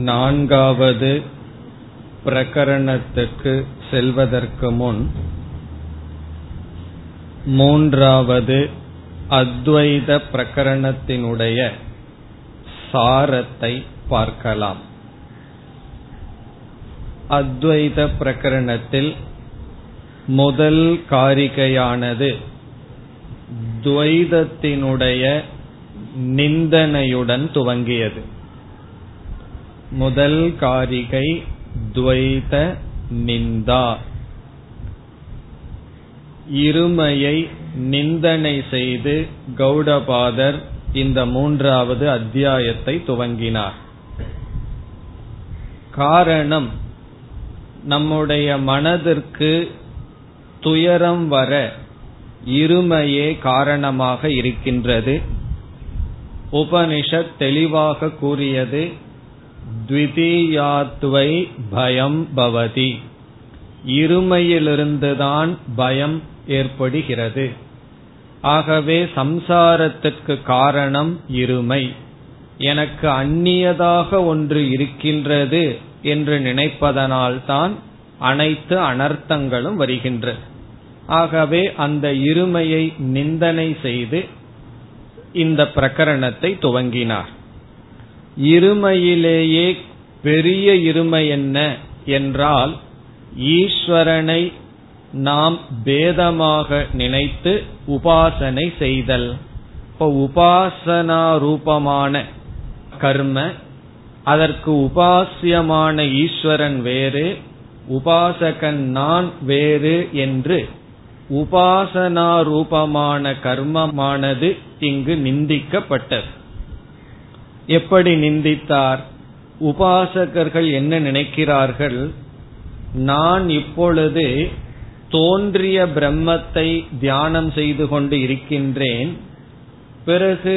நான்காவது பிரகரணத்துக்கு செல்வதற்கு முன். மூன்றாவது அத்வைத பிரகரணத்தினுடைய சாரத்தை பார்க்கலாம். அத்வைத பிரகரணத்தில் முதல் காரிகையானது துவைதத்தினுடைய நிந்தனையுடன் துவங்கியது. முதல் காரிகை துவைத நிந்தா. இருமையை நிந்தனை செய்து கௌடபாதர் இந்த மூன்றாவது அத்தியாயத்தை துவங்கினார். காரணம் நம்முடைய மனதிற்கு துயரம் வர இருமையே காரணமாக இருக்கின்றது. உபனிஷத் தெளிவாக கூறியது த்விதீயாத்வை பயம் பவதி. இருமையிலிருந்துதான் பயம் ஏற்படுகிறது. ஆகவே சம்சாரத்துக்கு காரணம் இருமை. எனக்கு அந்நியதாக ஒன்று இருக்கின்றது என்று நினைப்பதனால்தான் அனைத்து அனர்த்தங்களும் வருகின்றது ஆகவே அந்த இருமையை நிந்தனை செய்து இந்த பிரகரணத்தை துவங்கினார். இருமையிலேயே பெரிய இருமை என்ன என்றால் ஈஸ்வரனை நாம் பேதமாக நினைத்து உபாசனை செய்தல். இப்போ உபாசனா ரூபமான கர்ம அதற்கு உபாசியமான ஈஸ்வரன் வேறு உபாசகன் நான் வேறு என்று உபாசனா ரூபமான கர்மமானது இங்கு நிந்திக்கப்பட்டது. எப்படி நிந்தித்தார்? உபாசகர்கள் என்ன நினைக்கிறார்கள்? நான் இப்பொழுது தோன்றிய பிரம்மத்தை தியானம் செய்து கொண்டு இருக்கின்றேன். பிறகு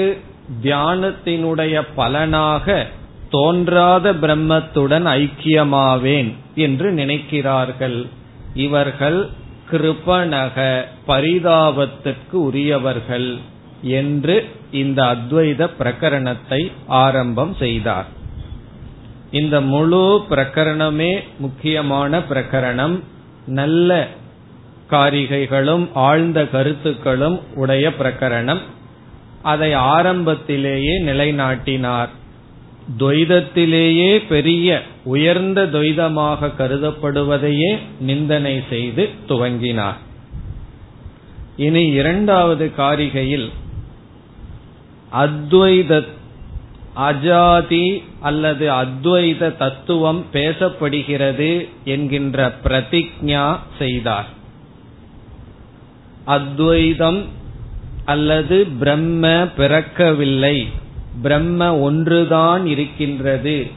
தியானத்தினுடைய பலனாக தோன்றாத பிரம்மத்துடன் ஐக்கியமாவேன் என்று நினைக்கிறார்கள். இவர்கள் கிருபணக பரிதாபத்திற்கு உரியவர்கள் என்று இந்த அத்வைத பிரகரணத்தை ஆரம்பம் செய்தார். இந்த முழு பிரகரணமே முக்கியமான பிரகரணம். நல்ல காரிகைகளும் ஆழ்ந்த கருத்துக்களும் உடைய பிரகரணம். அதை ஆரம்பத்திலேயே நிலைநாட்டினார். துவைதத்திலேயே பெரிய உயர்ந்த துவைதமாக கருதப்படுவதையே நிந்தனை செய்து துவங்கினார். இனி இரண்டாவது காரிகையில் அத்வைத அஜாதி அல்லது அத்வைத தத்துவம் பேசப்படுகிறது என்கின்ற பிரதிஜா செய்தார். அத்வைதம் அல்லது பிரம்ம பிறக்கவில்லை. பிரம்ம ஒன்றுதான் இருக்கின்றது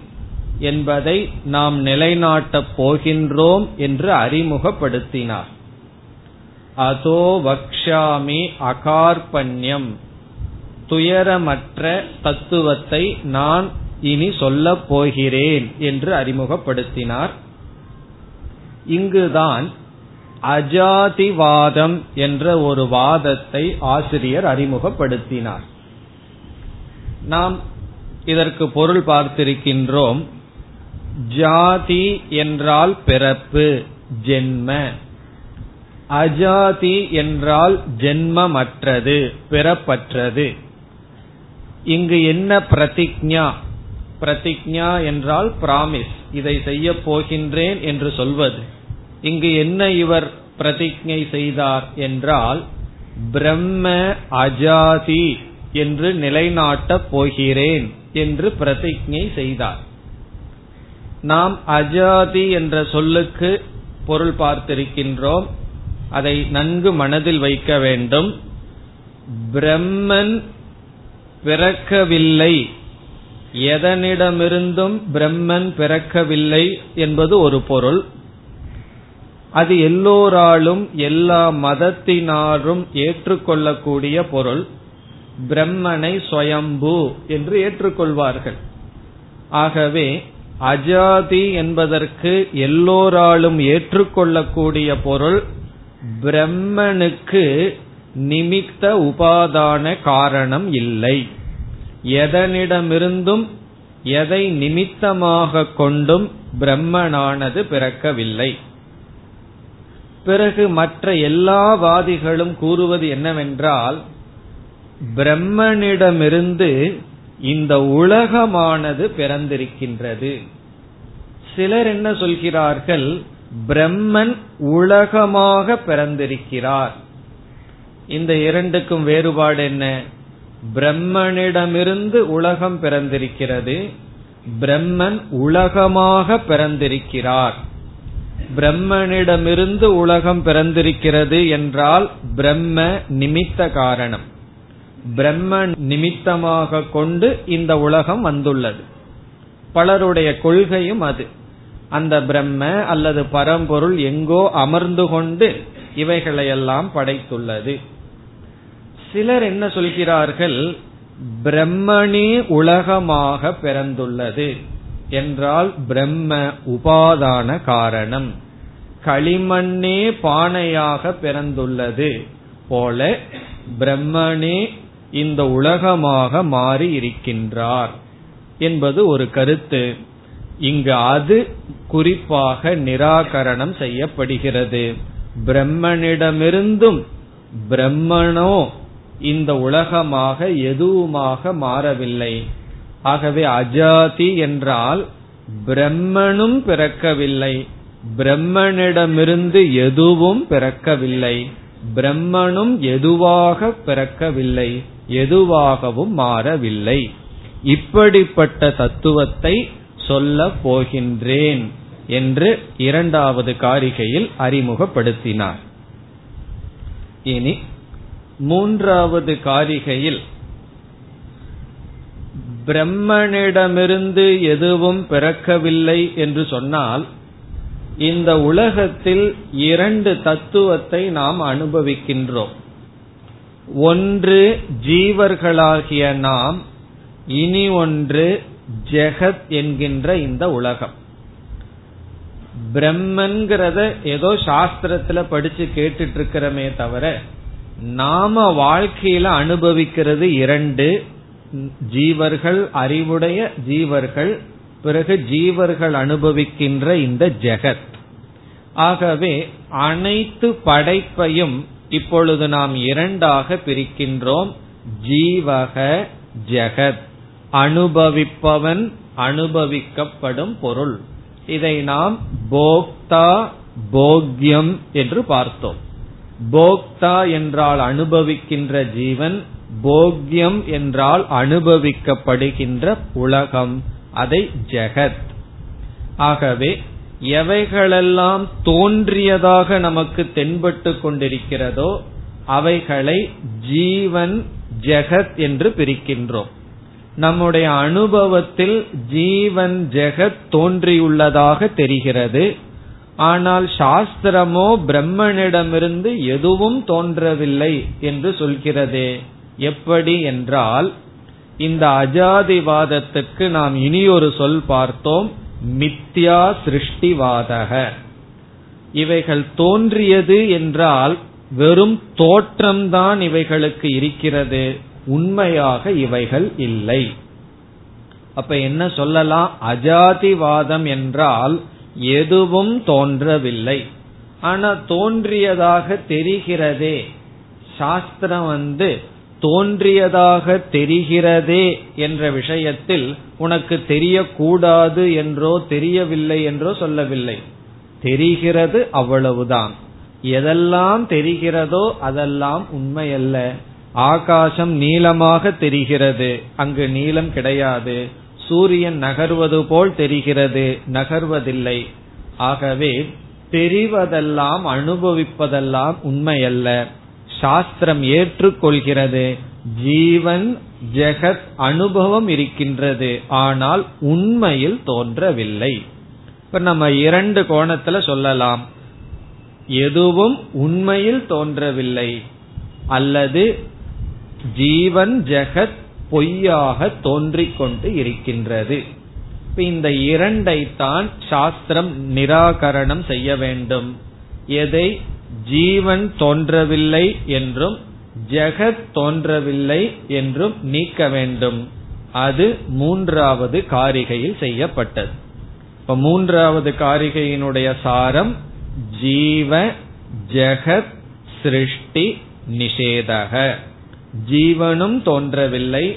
என்பதை நாம் நிலைநாட்டப் போகின்றோம் என்று அறிமுகப்படுத்தினார். அதோ வக்ஷாமி அகார்பண்யம். துயரமற்ற தத்துவத்தை நான் இனி சொல்லப் போகிறேன் என்று அறிமுகப்படுத்தினார். இங்குதான் அஜாதிவாதம் என்ற ஒரு வாதத்தை ஆசிரியர் அறிமுகப்படுத்தினார். நாம் இதற்கு பொருள் பார்த்திருக்கின்றோம். ஜாதி என்றால் பிறப்பு ஜென்ம. அஜாதி என்றால் ஜென்மமற்றது பிறப்பற்றது. இங்கு என்ன பிரதிஜா பிரதிஜா என்றால் பிராமிஸ் இதை செய்ய போகின்றேன் என்று சொல்வது. இங்கு என்ன இவர் பிரதிஜை செய்தார் என்றால் பிரம்ம அஜாதி என்று நிலைநாட்டப் போகிறேன் என்று பிரதிஜை செய்தார். நாம் அஜாதி என்ற சொல்லுக்கு பொருள் பார்த்திருக்கின்றோம். அதை நன்கு மனதில் வைக்க வேண்டும். பிரம்மன் பிறக்கவில்லை. எதனிடமிருந்தும் பிரம்மன் பிறக்கவில்லை என்பது ஒரு பொருள். அது எல்லோராலும் எல்லா மதத்தினாலும் ஏற்றுக்கொள்ளக்கூடிய பொருள். பிரம்மனை சுயம்பு என்று ஏற்றுக்கொள்வார்கள். ஆகவே அஜாதி என்பதற்கு எல்லோராலும் ஏற்றுக்கொள்ளக்கூடிய பொருள் பிரம்மனுக்கு நிமித்த உபாதான காரணம் இல்லை. எதனிடமிருந்தும் எதை நிமித்தமாக கொண்டும் பிரம்மனானது பிறக்கவில்லை. பிறகு மற்ற எல்லா வாதிகளும் கூறுவது என்னவென்றால் பிரம்மனிடமிருந்து இந்த உலகமானது பிறந்திருக்கின்றது. சிலர் என்ன சொல்கிறார்கள் பிரம்மன் உலகமாக பிறந்திருக்கிறார். இந்த இரண்டுக்கும் வேறுபாடு என்ன? பிரம்மனிடமிருந்து உலகம் பிறந்திருக்கிறது. பிரம்மன் உலகமாக பிறந்திருக்கிறார். பிரம்மனிடமிருந்து உலகம் பிறந்திருக்கிறது என்றால் பிரம்ம நிமித்த காரணம். பிரம்ம நிமித்தமாக கொண்டு இந்த உலகம் வந்துள்ளது. பலருடைய கொள்கையும் அது. அந்த பிரம்ம அல்லது பரம்பொருள் எங்கோ அமர்ந்து கொண்டு இவைகளையெல்லாம் படைத்துள்ளது. சிலர் என்ன சொல்கிறார்கள்? பிரம்மனே உலகமாக பிறந்துள்ளது. என்றால் பிரம்ம உபாதான காரணம். களிமண்ணே பானையாக பிறந்துள்ளது போல பிரம்மனே இந்த உலகமாக மாறி இருக்கின்றார் என்பது ஒரு கருத்து. இங்கு அது குறிப்பாக நிராகரணம் செய்யப்படுகிறது. பிரம்மனிடமிருந்தும் பிரம்மனோ இந்த உலகமாக எதுவுமாக மாறவில்லை. ஆகவே அஜாதி என்றால் பிரம்மனும் பிறக்கவில்லை. பிரம்மனிடமிருந்து எதுவும் பிறக்கவில்லை. பிரம்மனும் எதுவாக பிறக்கவில்லை எதுவாகவும் மாறவில்லை. இப்படிப்பட்ட தத்துவத்தை சொல்ல போகின்றேன் என்று இரண்டாவது காரிகையில் அறிமுகப்படுத்தினார். இனி மூன்றாவது காரிகையில் பிரம்மனிடமிருந்து எதுவும் பிறக்கவில்லை என்று சொன்னால் இந்த உலகத்தில் இரண்டு தத்துவத்தை நாம் அனுபவிக்கின்றோம். ஒன்று ஜீவர்களாகிய நாம் இனி ஒன்று ஜெகத் என்கின்ற இந்த உலகம். பிரம்மன்கிறத ஏதோ சாஸ்திரத்துல படிச்சு கேட்டுட்டு இருக்கிறமே தவிர நாம வாழ்க்கையில அனுபவிக்கிறது இரண்டு. ஜீவர்கள் அறிவுடைய ஜீவர்கள் பிறகு ஜீவர்கள் அனுபவிக்கின்ற இந்த ஜெகத். ஆகவே அனைத்து படைப்பையும் இப்பொழுது நாம் இரண்டாக பிரிக்கின்றோம். ஜீவக ஜெகத். அனுபவிப்பவன் அனுபவிக்கப்படும் பொருள். இதை நாம் போக்தா போக்யம் என்று பார்த்தோம். போக்தா என்றால் அனுபவிக்கின்ற ஜீவன் போக்யம் என்றால் அனுபவிக்கப்படுகின்ற உலகம். அதை ஜெகத். ஆகவே எவைகளெல்லாம் தோன்றியதாக நமக்கு தென்பட்டு கொண்டிருக்கிறதோ அவைகளை ஜீவன் ஜெகத் என்று பிரிக்கின்றோம். நம்முடைய அனுபவத்தில் ஜீவன் ஜெகத் தோன்றியுள்ளதாக தெரிகிறது. ஆனால் சாஸ்திரமோ பிரம்மனிடமிருந்து எதுவும் தோன்றவில்லை என்று சொல்கிறதே. எப்படி என்றால் இந்த அஜாதிவாதத்துக்கு நாம் இனி ஒரு சொல் பார்த்தோம் மித்யா சிருஷ்டிவாதக. இவைகள் தோன்றியது என்றால் வெறும் தோற்றம்தான் இவைகளுக்கு இருக்கிறது உண்மையாக இவைகள் இல்லை. அப்ப என்ன சொல்லலாம்? அஜாதிவாதம் என்றால் எதுவும் தோன்றவில்லை. ஆனா தோன்றியதாக தெரிகிறதே. சாஸ்திரம் வந்து தோன்றியதாக தெரிகிறதே என்ற விஷயத்தில் உனக்கு தெரியக்கூடாது என்றோ தெரியவில்லை என்றோ சொல்லவில்லை. தெரிகிறது அவ்வளவுதான். எதெல்லாம் தெரிகிறதோ அதெல்லாம் உண்மையல்ல. ஆகாசம் நீளமாக தெரிகிறது. அங்கு நீளம் கிடையாது. சூரியன் நகர்வது போல் தெரிகிறது. நகர்வதில்லை. ஆகவே தெரிவதெல்லாம் அனுபவிப்பதெல்லாம் உண்மையல்ல. சாஸ்திரம் ஏற்றுக்கொள்கிறது. ஜீவன் ஜெகத் அனுபவம் இருக்கின்றது. ஆனால் உண்மையில் தோன்றவில்லை. இப்ப நம்ம இரண்டு கோணத்துல சொல்லலாம். எதுவும் உண்மையில் தோன்றவில்லை. அல்லது ஜீவன் ஜெகத் பொய்யாக தோன்றிக் கொண்டு இருக்கின்றது இந்த இரண்டை தான் சாஸ்திரம் நிராகரணம் செய்ய வேண்டும். எதை? ஜீவன் தோன்றவில்லை என்றும் ஜெகத் தோன்றவில்லை என்றும் நீக்க வேண்டும். அது மூன்றாவது காரிகையில் செய்யப்பட்டது. இப்ப மூன்றாவது காரிகையினுடைய சாரம் ஜீவ ஜெகத் சிருஷ்டி நிஷேதக. ஜீவனும் தோன்றவில்லை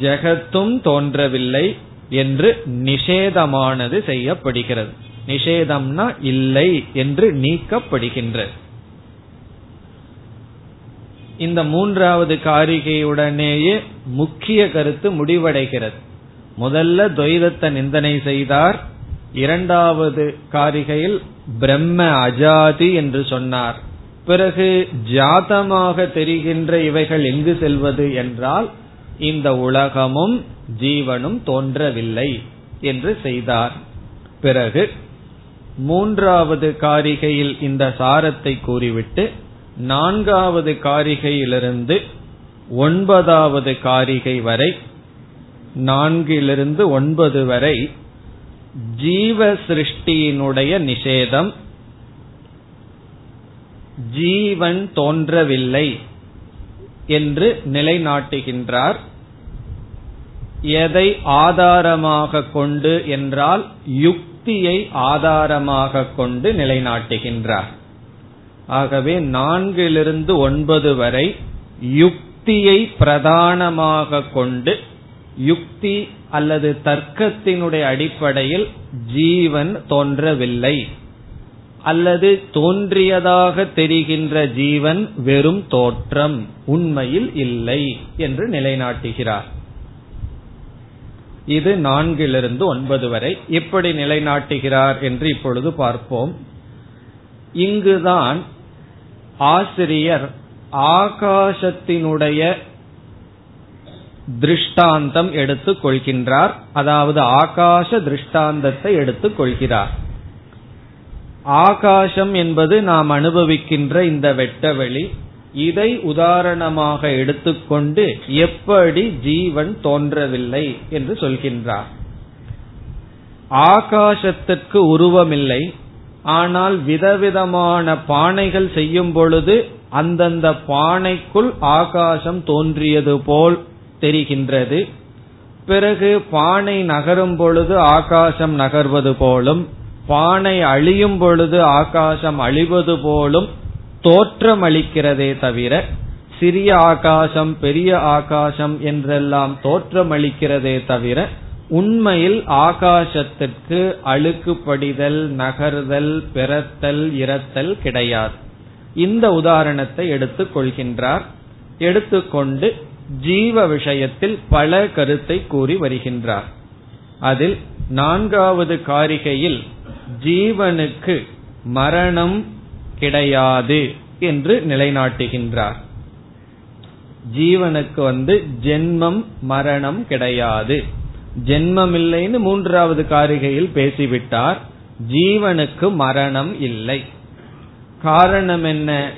ஜெகத்தும் தோன்றவில்லை என்று நிஷேதமானது செய்யப்படுகிறது. நிஷேதம்னா இல்லை என்று நீக்கப்படுகின்றது. இந்த மூன்றாவது காரிகையுடனேயே முக்கிய கருத்து முடிவடைகிறது. முதல்ல துவைதத்தை நிந்தனை செய்தார். இரண்டாவது காரிகையில் பிரம்ம அஜாதி என்று சொன்னார். பிறகு ஜாதமாக தெரிகின்ற இவைகள் எங்கு செல்வது என்றால் இந்த உலகமும் ஜீவனும் தோன்றவில்லை என்று செய்தார். பிறகு மூன்றாவது காரிகையில் இந்த சாரத்தை கூறிவிட்டு நான்காவது காரிகையிலிருந்து ஒன்பதாவது காரிகை வரை நான்கிலிருந்து ஒன்பது வரை ஜீவ சிருஷ்டியினுடைய நிஷேதம் ஜீவன் தோன்றவில்லை என்று நிலைநாட்டுகின்றார். எதை ஆதாரமாக கொண்டு என்றால் யுக்தியை ஆதாரமாக கொண்டு நிலைநாட்டுகின்றார். ஆகவே நான்கிலிருந்து ஒன்பது வரை யுக்தியை பிரதானமாக கொண்டு யுக்தி அல்லது தர்க்கத்தினுடைய அடிப்படையில் ஜீவன் தோன்றவில்லை. அல்லது தோன்றியதாக தெரிகின்ற ஜீவன் வெறும் தோற்றம் உண்மையில் இல்லை என்று நிலைநாட்டுகிறார். இது நான்கிலிருந்து ஒன்பது வரை. எப்படி நிலைநாட்டுகிறார் என்று இப்பொழுது பார்ப்போம். இங்குதான் ஆசிரியர் ஆகாசத்தினுடைய திருஷ்டாந்தம் எடுத்துக் கொள்கின்றார். அதாவது ஆகாச திருஷ்டாந்தத்தை எடுத்துக் கொள்கிறார். ஆகாசம் என்பது நாம் அனுபவிக்கின்ற இந்த வெட்டவெளி. இதை உதாரணமாக எடுத்துக்கொண்டு எப்படி ஜீவன் தோன்றவில்லை என்று சொல்கின்றார். ஆகாசத்திற்கு உருவமில்லை. ஆனால் விதவிதமான பானைகள் செய்யும் பொழுது அந்தந்த பானைக்குள் ஆகாசம் தோன்றியது போல் தெரிகின்றது. பிறகு பானை நகரும் பொழுது ஆகாசம் நகர்வது போலும் பானை அழியும் பொழுது ஆகாசம் அழிவது போலும் தோற்றம் அளிக்கிறதே தவிர சிறிய ஆகாசம் பெரிய ஆகாசம் என்றெல்லாம் தோற்றம் அளிக்கிறதே தவிர உண்மையில் ஆகாசத்திற்கு அழுக்குப்படிதல் நகர்தல் பிறத்தல் இறத்தல் கிடையாது. இந்த உதாரணத்தை எடுத்துக் கொள்கின்றார். எடுத்துக்கொண்டு ஜீவ விஷயத்தில் பல கருத்தை கூறி வருகின்றார். அதில் நான்காவது காரிகையில் ஜீவனுக்கு மரணம் கிடையாது என்று நிலைநாட்டுகின்றார். ஜீவனுக்கு வந்து ஜென்மம் மரணம் கிடையாது. ஜென்மம் இல்லைன்னு மூன்றாவது காரிகையில் பேசிவிட்டார். ஜீவனுக்கு மரணம் இல்லை. காரணம் என்ன?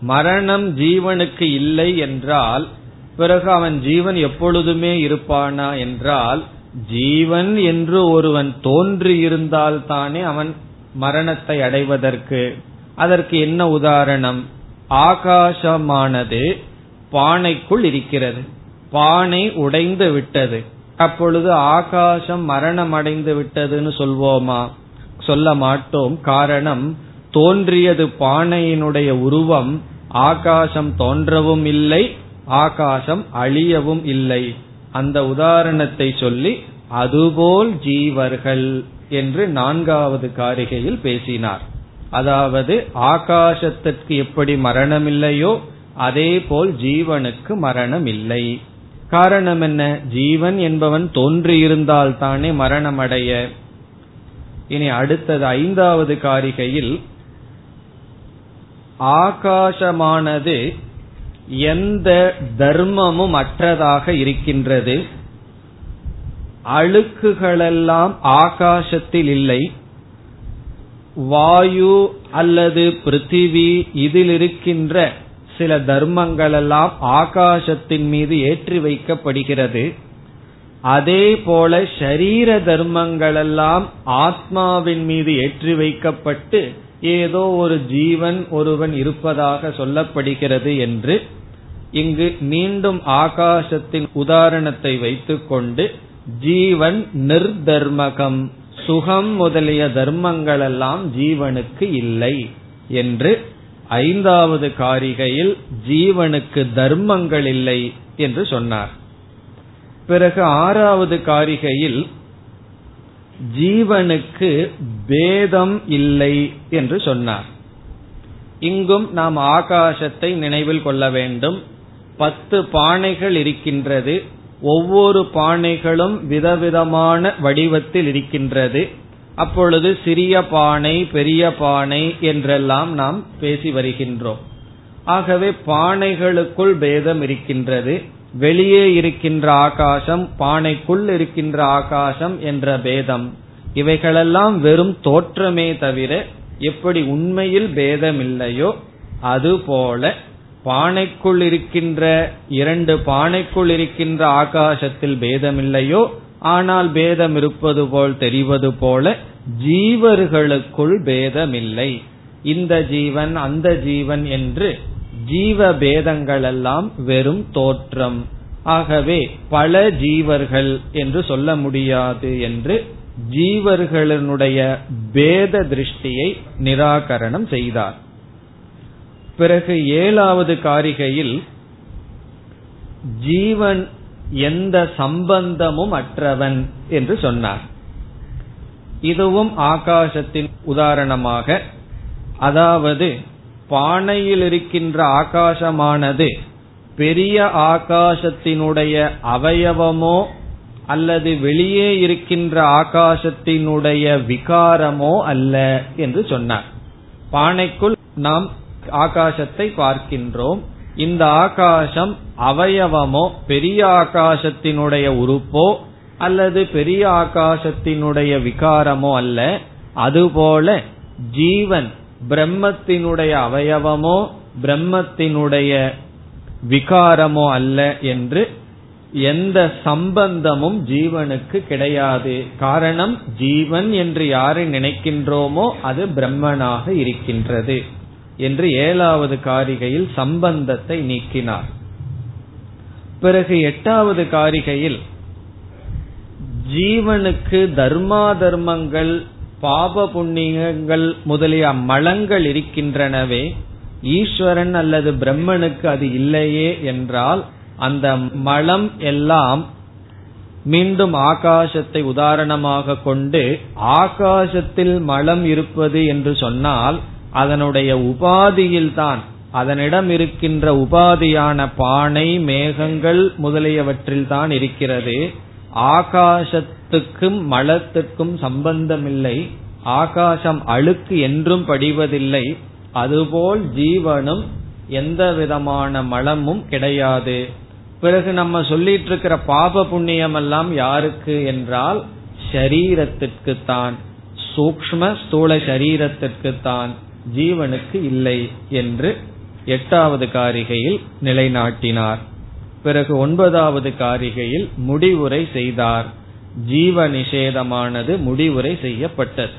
மரணம் ஜீவனுக்கு இல்லை என்றால் பிறகு அவன் ஜீவன் எப்பொழுதுமே இருப்பானா என்றால் ஜீவன் என்று ஒருவன் தோன்றியிருந்தால்தானே அவன் மரணத்தை அடைவதற்கு. அதற்கு என்ன உதாரணம்? ஆகாசமானது பானைக்குள் இருக்கிறது. பானை உடைந்து விட்டது. அப்பொழுது ஆகாசம் மரணம் அடைந்து விட்டதுன்னு சொல்வோமா? சொல்ல மாட்டோம். காரணம் தோன்றியது பானையினுடைய உருவம் ஆகாசம் தோன்றவும் இல்லை ஆகாசம் அழியவும் இல்லை. அந்த உதாரணத்தை சொல்லி அதுபோல் ஜீவர்கள் என்று நான்காவது காரிகையில் பேசினார். அதாவது ஆகாசத்திற்கு எப்படி மரணம் இல்லையோ அதே போல் ஜீவனுக்கு மரணம் இல்லை காரணம் என்ன? ஜீவன் என்பவன் தோன்றியிருந்தால் தானே மரணம் அடைய இனி அடுத்தது ஐந்தாவது காரிகையில் ஆகாசமானது எந்த தர்மமும் அற்றதாக இருக்கின்றது. அழுக்குகளெல்லாம் ஆகாசத்தில் இல்லை. வாயு அல்லது பிருத்திவி இதில் இருக்கின்ற சில தர்மங்களெல்லாம் ஆகாசத்தின் மீது ஏற்றி வைக்கப்படுகிறது. அதே போல ஷரீர தர்மங்களெல்லாம் ஆத்மாவின் மீது ஏற்றி வைக்கப்பட்டு ஏதோ ஒரு ஜீவன் ஒருவன் இருப்பதாக சொல்லப்படுகிறது என்று இங்கு மீண்டும் ஆகாசத்தின் உதாரணத்தை வைத்துக்கொண்டு ஜீவன் நிர்தர்மகம் சுகம் முதலிய தர்மங்கள் எல்லாம் ஜீவனுக்கு இல்லை என்று ஐந்தாவது காரிகையில் ஜீவனுக்கு தர்மங்கள் இல்லை என்று சொன்னார். பிறகு ஆறாவது காரிகையில் ஜீவனுக்கு பேதம் இல்லை என்று சொன்னார். இங்கும் நாம் ஆகாசத்தை நினைவில் கொள்ள வேண்டும். பத்து பானைகள் இருக்கின்றது. ஒவ்வொரு பானைகளும் விதவிதமான வடிவத்தில் இருக்கின்றது. அப்பொழுது சிறிய பானை பெரிய பானை என்றெல்லாம் நாம் பேசி வருகின்றோம். ஆகவே பானைகளுக்குள் பேதம் இருக்கின்றது. வெளியே இருக்கின்ற ஆகாசம் பானைக்குள் இருக்கின்ற ஆகாசம் என்ற பேதம். இவைகளெல்லாம் வெறும் தோற்றமே தவிர எப்படி உண்மையில் பேதமில்லையோ அதுபோல பானைக்குள் இருக்கின்ற இரண்டு பானைக்குள் இருக்கின்ற ஆகாசத்தில் பேதமில்லையோ? ஆனால் பேதம் இருப்பது போல் தெரிவது போல ஜீவர்களுக்குள் பேதமில்லை. இந்த ஜீவன் அந்த ஜீவன் என்று ஜீவ பேதங்கள் எல்லாம் வெறும் தோற்றம். ஆகவே பல ஜீவர்கள் என்று சொல்ல முடியாது என்று ஜீவர்களுடைய பேத திருஷ்டியை நிராகரணம் செய்தார். பிறகு ஏழாவது காரிகையில் ஜீவன் எந்த சம்பந்தமும் அற்றவன் என்று சொன்னார். இதுவும் ஆகாசத்தின் உதாரணமாக அதாவது பானையில் இருக்கின்ற ஆகாசமானது பெரிய ஆகாசத்தினுடைய அவயவமோ அல்லது வெளியே இருக்கின்ற ஆகாசத்தினுடைய விகாரமோ அல்ல என்று சொன்னார். பானைக்குள் நாம் ஆகாசத்தை பார்க்கின்றோம். இந்த ஆகாசம் அவயவமோ பெரிய ஆகாசத்தினுடைய உறுப்போ அல்லது பெரிய ஆகாசத்தினுடைய விகாரமோ அல்ல. அதுபோல ஜீவன் பிரம்மத்தினுடைய அவயவமோ பிரம்மத்தினுடைய விகாரமோ அல்ல என்று எந்த சம்பந்தமும் ஜீவனுக்கு கிடையாது. காரணம் ஜீவன் என்று யாரை நினைக்கின்றோமோ அது பிரம்மனாக இருக்கின்றது. என்று ஏழாவது காரிகையில் சம்பந்தத்தை நீக்கினார். பிறகு எட்டாவது காரிகையில் ஜீவனுக்கு தர்மா தர்மங்கள் பாப புண்ணியங்கள் முதலிய மலங்கள் இருக்கின்றனவே ஈஸ்வரன் அல்லது பிரம்மனுக்கு அது இல்லையே என்றால் அந்த மலம் எல்லாம் மீண்டும் ஆகாசத்தை உதாரணமாக கொண்டு ஆகாசத்தில் மலம் இருப்பது என்று சொன்னால் அதனுடைய உபாதியில் தான் அதனிடம் இருக்கின்ற உபாதியான பானை மேகங்கள் முதலியவற்றில் தான் இருக்கிறது. ஆகாசத்துக்கும் மலத்துக்கும் சம்பந்தமில்லை. ஆகாசம் அழுக்கு என்றும் படிவதில்லை. அதுபோல் ஜீவனும் எந்த விதமான மலமும் கிடையாது. பிறகு நம்ம சொல்லிட்டு இருக்கிற பாப புண்ணியம் எல்லாம் யாருக்கு என்றால் ஷரீரத்திற்கு தான் சூக்ம ஸ்தூல சரீரத்திற்கு தான் ஜீவனுக்கு இல்லை என்று எட்டாவது காரிகையில் நிலைநாட்டினார். பிறகு ஒன்பதாவது காரிகையில் முடிவுரை செய்தார். ஜீவ நிஷேதமானது முடிவுரை செய்யப்பட்டது.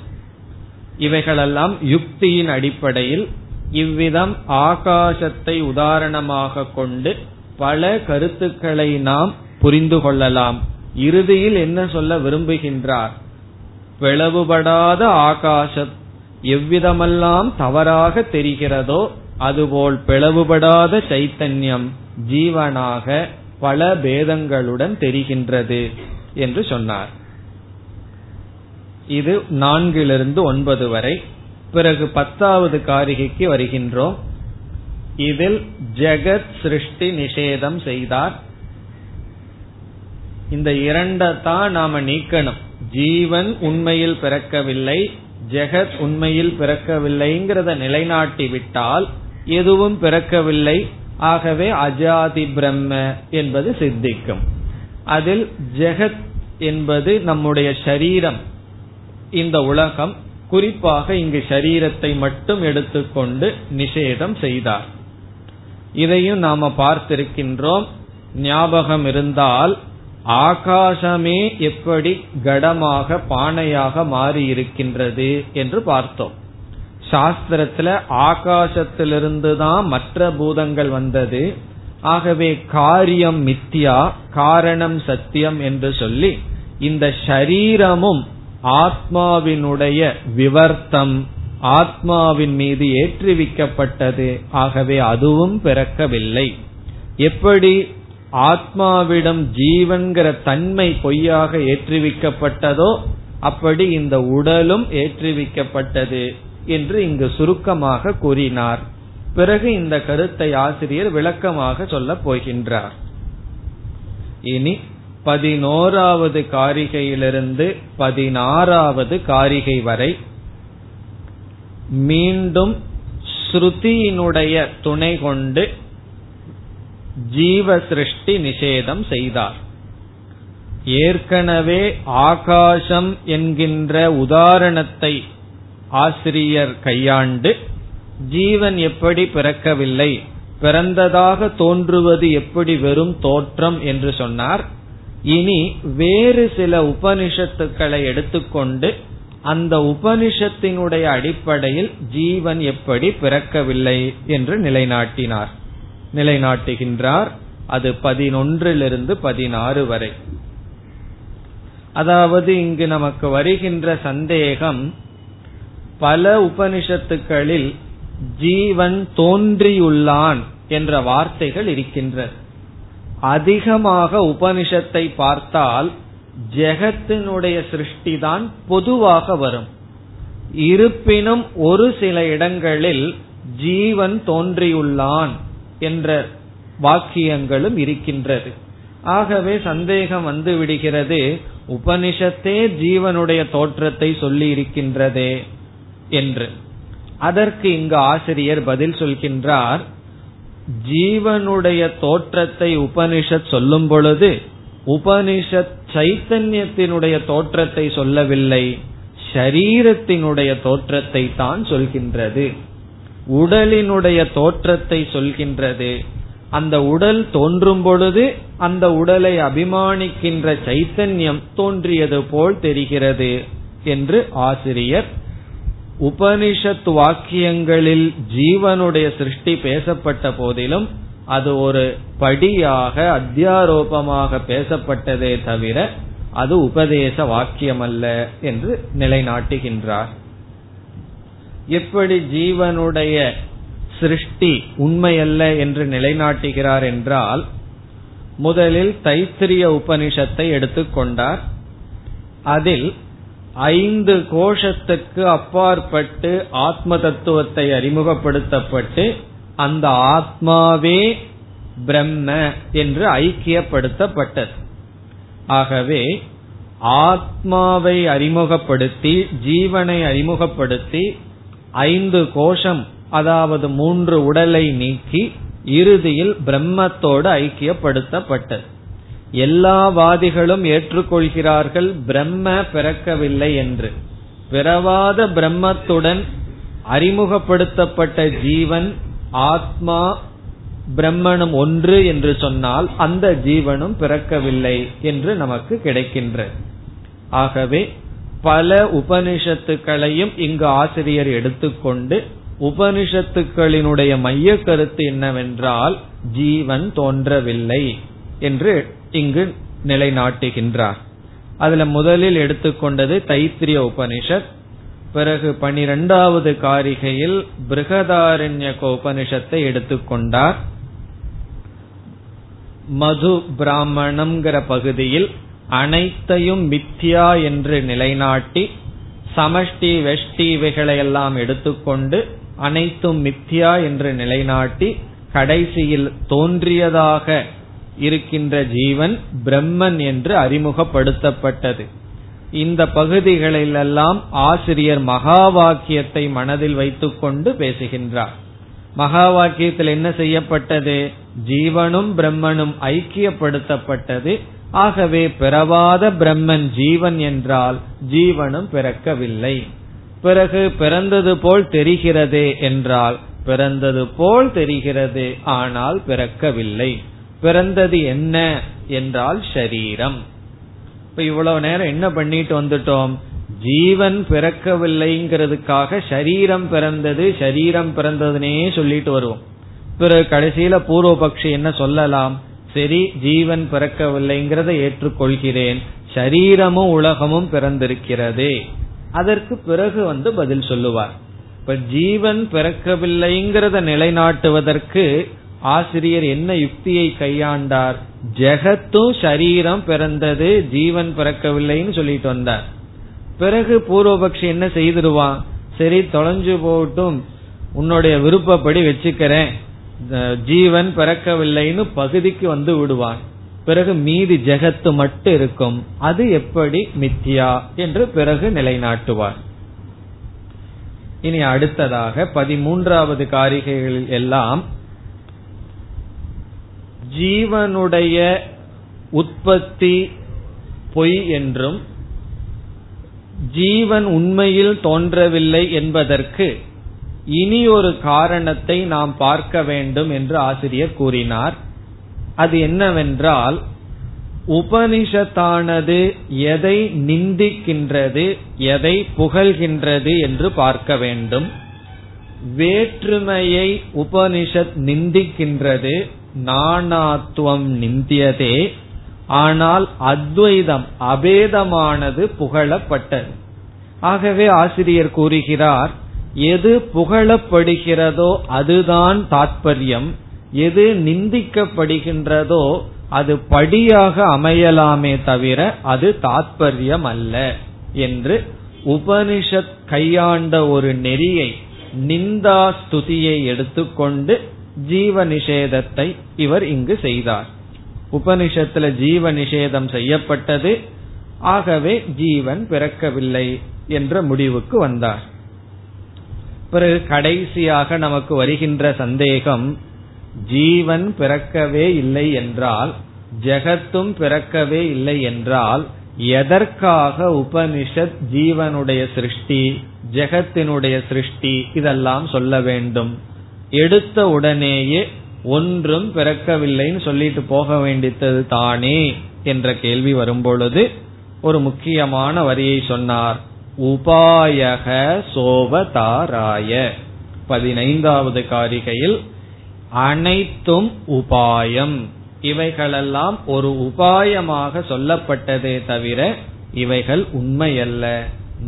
இவைகளெல்லாம் யுக்தியின் அடிப்படையில் இவ்விதம் ஆகாசத்தை உதாரணமாக கொண்டு பல கருத்துக்களை நாம் புரிந்து கொள்ளலாம். இறுதியில் என்ன சொல்ல விரும்புகின்றார்? பிளவுபடாத ஆகாசம் எவ்விதமெல்லாம் தவறாக தெரிகிறதோ அதுபோல் பிளவுபடாத சைத்தன்யம் ஜீவனாக பல பேதங்களுடன் தெரிகின்றது என்று சொன்னார். இது நான்கிலிருந்து ஒன்பது வரை. பிறகு பத்தாவது காரிகைக்கு வருகின்றோம். இதில் ஜெகத் சிருஷ்டி நிஷேதம் செய்தார். இந்த இரண்டத்தான் நாம நீக்கணும். ஜீவன் உண்மையில் பிறக்கவில்லை ஜெகத் உண்மையில் பிறக்கவில்லைங்கிறத நிலைநாட்டி விட்டால் எதுவும் பிறக்கவில்லை. ஆகவே அஜாதி பிரம்ம என்பது சித்திக்கும். அதில் ஜெகத் என்பது நம்முடைய சரீரம் இந்த உலகம். குறிப்பாக இங்கு சரீரத்தை மட்டும் எடுத்துக்கொண்டு நிஷேதம் செய்தார். இதையும் நாம பார்த்திருக்கின்றோம். ஞாபகம் இருந்தால் ஆகாசமே எப்படி கடமாக பானையாக மாறி இருக்கின்றது என்று பார்த்தோம். சாஸ்திரத்துல ஆகாசத்திலிருந்து தான் மற்ற பூதங்கள் வந்தது. ஆகவே காரியம் மித்யா காரணம் சத்தியம் என்று சொல்லி இந்த ஷரீரமும் ஆத்மாவினுடைய விவர்த்தம் ஆத்மாவின் மீது ஏற்றுவிக்கப்பட்டது. ஆகவே அதுவும் பிறக்கவில்லை. எப்படி ஆத்மாவிடம் ஜீவன்கிற தன்மை பொய்யாக ஏற்றுவிக்கப்பட்டதோ அப்படி இந்த உடலும் ஏற்றுவிக்கப்பட்டது என்று இங்கு சுருக்கமாக கூறினார். பிறகு இந்த கருத்தை ஆசிரியர் விளக்கமாக சொல்லப் போகின்றார். இனி பதினோராவது காரிகையிலிருந்து பதினாறாவது காரிகை வரை மீண்டும் ஸ்ருதியினுடைய துணை கொண்டு ஜீவ சிருஷ்டி நிஷேதம் செய்தார். ஏற்கனவே ஆகாசம் என்கின்ற உதாரணத்தை ஆசிரியர் கையாண்டு ஜீவன் எப்படி பிறக்கவில்லை பிறந்ததாக தோன்றுவது எப்படி வெறும் தோற்றம் என்று சொன்னார். இனி வேறு சில உபனிஷத்துக்களை எடுத்துக்கொண்டு அந்த உபனிஷத்தினுடைய அடிப்படையில் ஜீவன் எப்படி பிறக்கவில்லை என்று நிலைநாட்டினார். நிலைநாட்டுகின்றார். அது பதினொன்றிலிருந்து பதினாறு வரை. அதாவது இங்கு நமக்கு வருகின்ற சந்தேகம் பல உபனிஷத்துக்களில் ஜீவன் தோன்றியுள்ளான் என்ற வார்த்தைகள் இருக்கின்றது. அதிகமாக உபனிஷத்தை பார்த்தால் ஜெகத்தினுடைய சிருஷ்டி தான் பொதுவாக வரும். இருப்பினும் ஒரு சில இடங்களில் ஜீவன் தோன்றியுள்ளான். என்ற வாக்கியங்களும் இருக்கின்றது. ஆகவே சந்தேகம் வந்து விடுகிறது உபனிஷத்தே ஜீவனுடைய தோற்றத்தை சொல்லி இருக்கின்றதே என்று. அதற்கு இங்கு ஆசிரியர் பதில் சொல்கின்றார் ஜீவனுடைய தோற்றத்தை உபனிஷத் சொல்லும் பொழுது உபனிஷத் சைத்தன்யத்தினுடைய தோற்றத்தை சொல்லவில்லை ஷரீரத்தினுடைய தோற்றத்தை தான் சொல்கின்றது. உடலினுடைய தோற்றத்தை சொல்கின்றது. அந்த உடல் தோன்றும் பொழுது அந்த உடலை அபிமானிக்கின்ற சைத்தன்யம் தோன்றியது போல் தெரிகிறது என்று ஆசிரியர் உபனிஷத் வாக்கியங்களில் ஜீவனுடைய சிருஷ்டி பேசப்பட்ட போதிலும் அது ஒரு படியாக அத்தியாரோபமாக பேசப்பட்டதே தவிர அது உபதேச வாக்கியம் அல்ல என்று நிலைநாட்டுகின்றார். எப்படி ஜீவனுடைய சிருஷ்டி உண்மையல்ல என்று நிலைநாட்டுகிறார் என்றால் முதலில் தைத்திரிய உபனிஷத்தை எடுத்துக்கொண்டார் அதில் ஐந்து கோஷத்துக்கு அப்பாற்பட்டு ஆத்ம தத்துவத்தை அறிமுகப்படுத்தப்பட்டு அந்த ஆத்மாவே பிரம்ம என்று ஐக்கியப்படுத்தப்பட்டது. ஆகவே ஆத்மாவை அறிமுகப்படுத்தி ஜீவனை அறிமுகப்படுத்தி ஐந்து கோஷம் அதாவது மூன்று உடலை நீக்கி இறுதியில் பிரம்மத்தோடு ஐக்கியப்படுத்தப்பட்டது. எல்லா வாதிகளும் ஏற்றுக்கொள்கிறார்கள் பிரம்ம பிறக்கவில்லை என்று. பிறவாத பிரம்மத்துடன் அறிமுகப்படுத்தப்பட்ட ஜீவன் ஆத்மா பிரம்மனும் ஒன்று என்று சொன்னால் அந்த ஜீவனும் பிறக்கவில்லை என்று நமக்கு கிடைக்கின்ற ஆகவே பல உபனிஷத்துக்களையும் இங்கு ஆசிரியர் எடுத்துக்கொண்டு உபனிஷத்துக்களினுடைய மைய கருத்து என்னவென்றால் ஜீவன் தோன்றவில்லை என்று இங்கு நிலைநாட்டுகின்றார். அதுல முதலில் எடுத்துக்கொண்டது தைத்திரிய உபனிஷத். பிறகு பனிரெண்டாவது காரிகையில் பிருகதாரண்ய உபனிஷத்தை எடுத்துக்கொண்டார். மது பிராமணம்ங்கிற பகுதியில் அனைத்தையும் மித்யா என்று நிலைநாட்டி சமஷ்டி வெஷ்டி இவைகளையெல்லாம் எடுத்துக்கொண்டு அனைத்தும் மித்யா என்று நிலைநாட்டி கடைசியில் தோன்றியதாக இருக்கின்ற ஜீவன் பிரம்மன் என்று அறிமுகப்படுத்தப்பட்டது. இந்த பகுதிகளிலெல்லாம் ஆசிரியர் மகா வாக்கியத்தை மனதில் வைத்துக்கொண்டு பேசுகின்றார். மகா வாக்கியத்தில் என்ன செய்யப்பட்டது? ஜீவனும் பிரம்மனும் ஐக்கியப்படுத்தப்பட்டது. ஆகவே பிறவாத பிரம்மன் ஜீவன் என்றால் ஜீவனும் பிறக்கவில்லை. பிறகு பிறந்தது போல் தெரிகிறதே என்றால் பிறந்தது போல் தெரிகிறது ஆனால் பிறக்கவில்லை. பிறந்தது என்ன என்றால் ஷரீரம். இப்ப இவ்வளவு நேரம் என்ன பண்ணிட்டு வந்துட்டோம்? ஜீவன் பிறக்கவில்லைங்கிறதுக்காக ஷரீரம் பிறந்தது ஷரீரம் பிறந்ததுனே சொல்லிட்டு வருவோம். பிறகு கடைசியில பூர்வபக்ஷி என்ன சொல்லலாம்? சரி ஜீவன் பிறக்கவில்லைங்கிறத ஏற்றுக்கொள்கிறேன். சரீரமும் உலகமும் பிறந்திருக்கிறது. அதற்கு பிறகு வந்து பதில் சொல்லுவார். இப்ப ஜீவன் பிறக்கவில்லைங்கிறத நிலைநாட்டுவதற்கு ஆசிரியர் என்ன யுக்தியை கையாண்டார்? ஜெகத்தும் சரீரம் பிறந்தது ஜீவன் பிறக்கவில்லைன்னு சொல்லிட்டு வந்தார். பிறகு பூர்வபக்ஷி என்ன செய்திருவான் சரி தொலைஞ்சு போட்டும் உன்னுடைய விருப்பப்படி வச்சுக்கிறேன். ஜீவன் பிறக்கவில்லைன்னு பகுதிக்கு வந்து விடுவான். பிறகு மீதி ஜெகத்து மட்டும் இருக்கும். அது எப்படி? மித்யா என்று பிறகு நிலைநாட்டுவார். இனி அடுத்ததாக பதிமூன்றாவது காரிகைகளில் எல்லாம் ஜீவனுடைய உற்பத்தி பொய் என்றும் ஜீவன் உண்மையில் தோன்றவில்லை என்பதற்கு இனி ஒரு காரணத்தை நாம் பார்க்க வேண்டும் என்று ஆசிரியர் கூறினார். அது என்னவென்றால் உபனிஷத்தானது எதை நிந்திக்கின்றது எதை புகழ்கின்றது என்று பார்க்க வேண்டும். வேற்றுமையை உபனிஷத் நிந்திக்கின்றது நாணாத்துவம் நிந்தியதே ஆனால் அத்வைதம் அபேதமானது புகழப்பட்டது. ஆகவே ஆசிரியர் கூறுகிறார் எது புகழப்படுகிறதோ அதுதான் தாற்பயம் எது நிந்திக்கப்படுகின்றதோ அது படியாக அமையலாமே தவிர அது தாற்பயம் அல்ல என்று உபனிஷத் கையாண்ட ஒரு நெறியை நிந்தா ஸ்துதியை எடுத்துக்கொண்டு ஜீவ நிஷேதத்தை இவர் இங்கு செய்தார். உபனிஷத்துல ஜீவ நிஷேதம் செய்யப்பட்டது. ஆகவே ஜீவன் பிறக்கவில்லை என்ற முடிவுக்கு வந்தார். பிறகு கடைசியாக நமக்கு வருகின்ற சந்தேகம் ஜீவன் பிறக்கவே இல்லை என்றால் ஜெகத்தும் பிறக்கவே இல்லை என்றால் எதற்காக உபனிஷத் ஜீவனுடைய சிருஷ்டி ஜெகத்தினுடைய சிருஷ்டி இதெல்லாம் சொல்ல வேண்டும்? எடுத்த உடனேயே ஒன்றும் பிறக்கவில்லைன்னு சொல்லிட்டு போக வேண்டியது தானே என்ற கேள்வி வரும்பொழுது ஒரு முக்கியமான வரியை சொன்னார். உபாயக சோவதாராய பதினைந்தாவது காரிகையில் அனைத்தும் உபாயம். இவைகளெல்லாம் ஒரு உபாயமாக சொல்லப்பட்டதே தவிர இவைகள் உண்மையல்ல.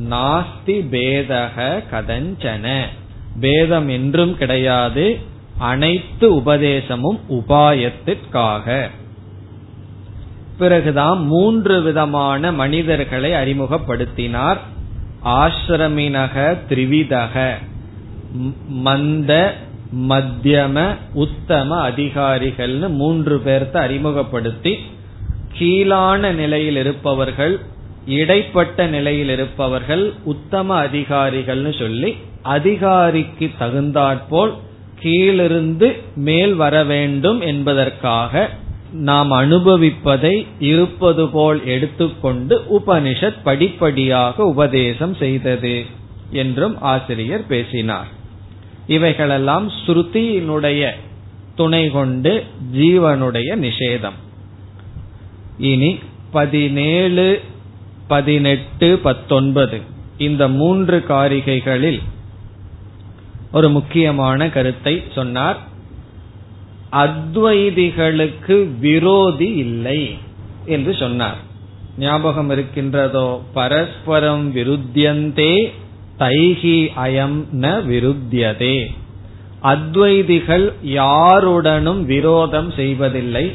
நாஸ்தி பேதக கதஞ்சன. பேதம் என்றும் கிடையாது அனைத்து உபதேசமும் உபாயத்திற்காக. பிறகுதான் மூன்று விதமான மனிதர்களை அறிமுகப்படுத்தினார். ஆசிரமினக திரிவிதக. மந்த மத்தியம உத்தம அதிகாரிகள்னு மூன்று பேர்த்த அறிமுகப்படுத்தி கீழான நிலையில் இருப்பவர்கள் இடைப்பட்ட நிலையில் இருப்பவர்கள் உத்தம அதிகாரிகள்னு சொல்லி அதிகாரிக்கு தகுந்தாற்போல் கீழிருந்து மேல் வர வேண்டும் என்பதற்காக நாம் அனுபவிப்பதை இருப்பது போல் எடுத்துக்கொண்டு உபனிஷத் படிப்படியாக உபதேசம் செய்தது என்றும் ஆசிரியர் பேசினார். இவைகளெல்லாம் ஸ்ருதியினுடைய துணை கொண்டு ஜீவனுடைய நிஷேதம். இனி பதினேழு பதினெட்டு பத்தொன்பது இந்த மூன்று காரிகைகளில் ஒரு முக்கியமான கருத்தை சொன்னார். அத்வைதிகளுக்கு விரோதி இல்லை என்று சொன்னார். ஞாபகம் இருக்கின்றதோ? பரஸ்பரம் விருத்தியந்தே தைஹி அயம் ந விருத்தியதே. அத்வைதிகள் யாருடனும் விரோதம் செய்வதில்லை.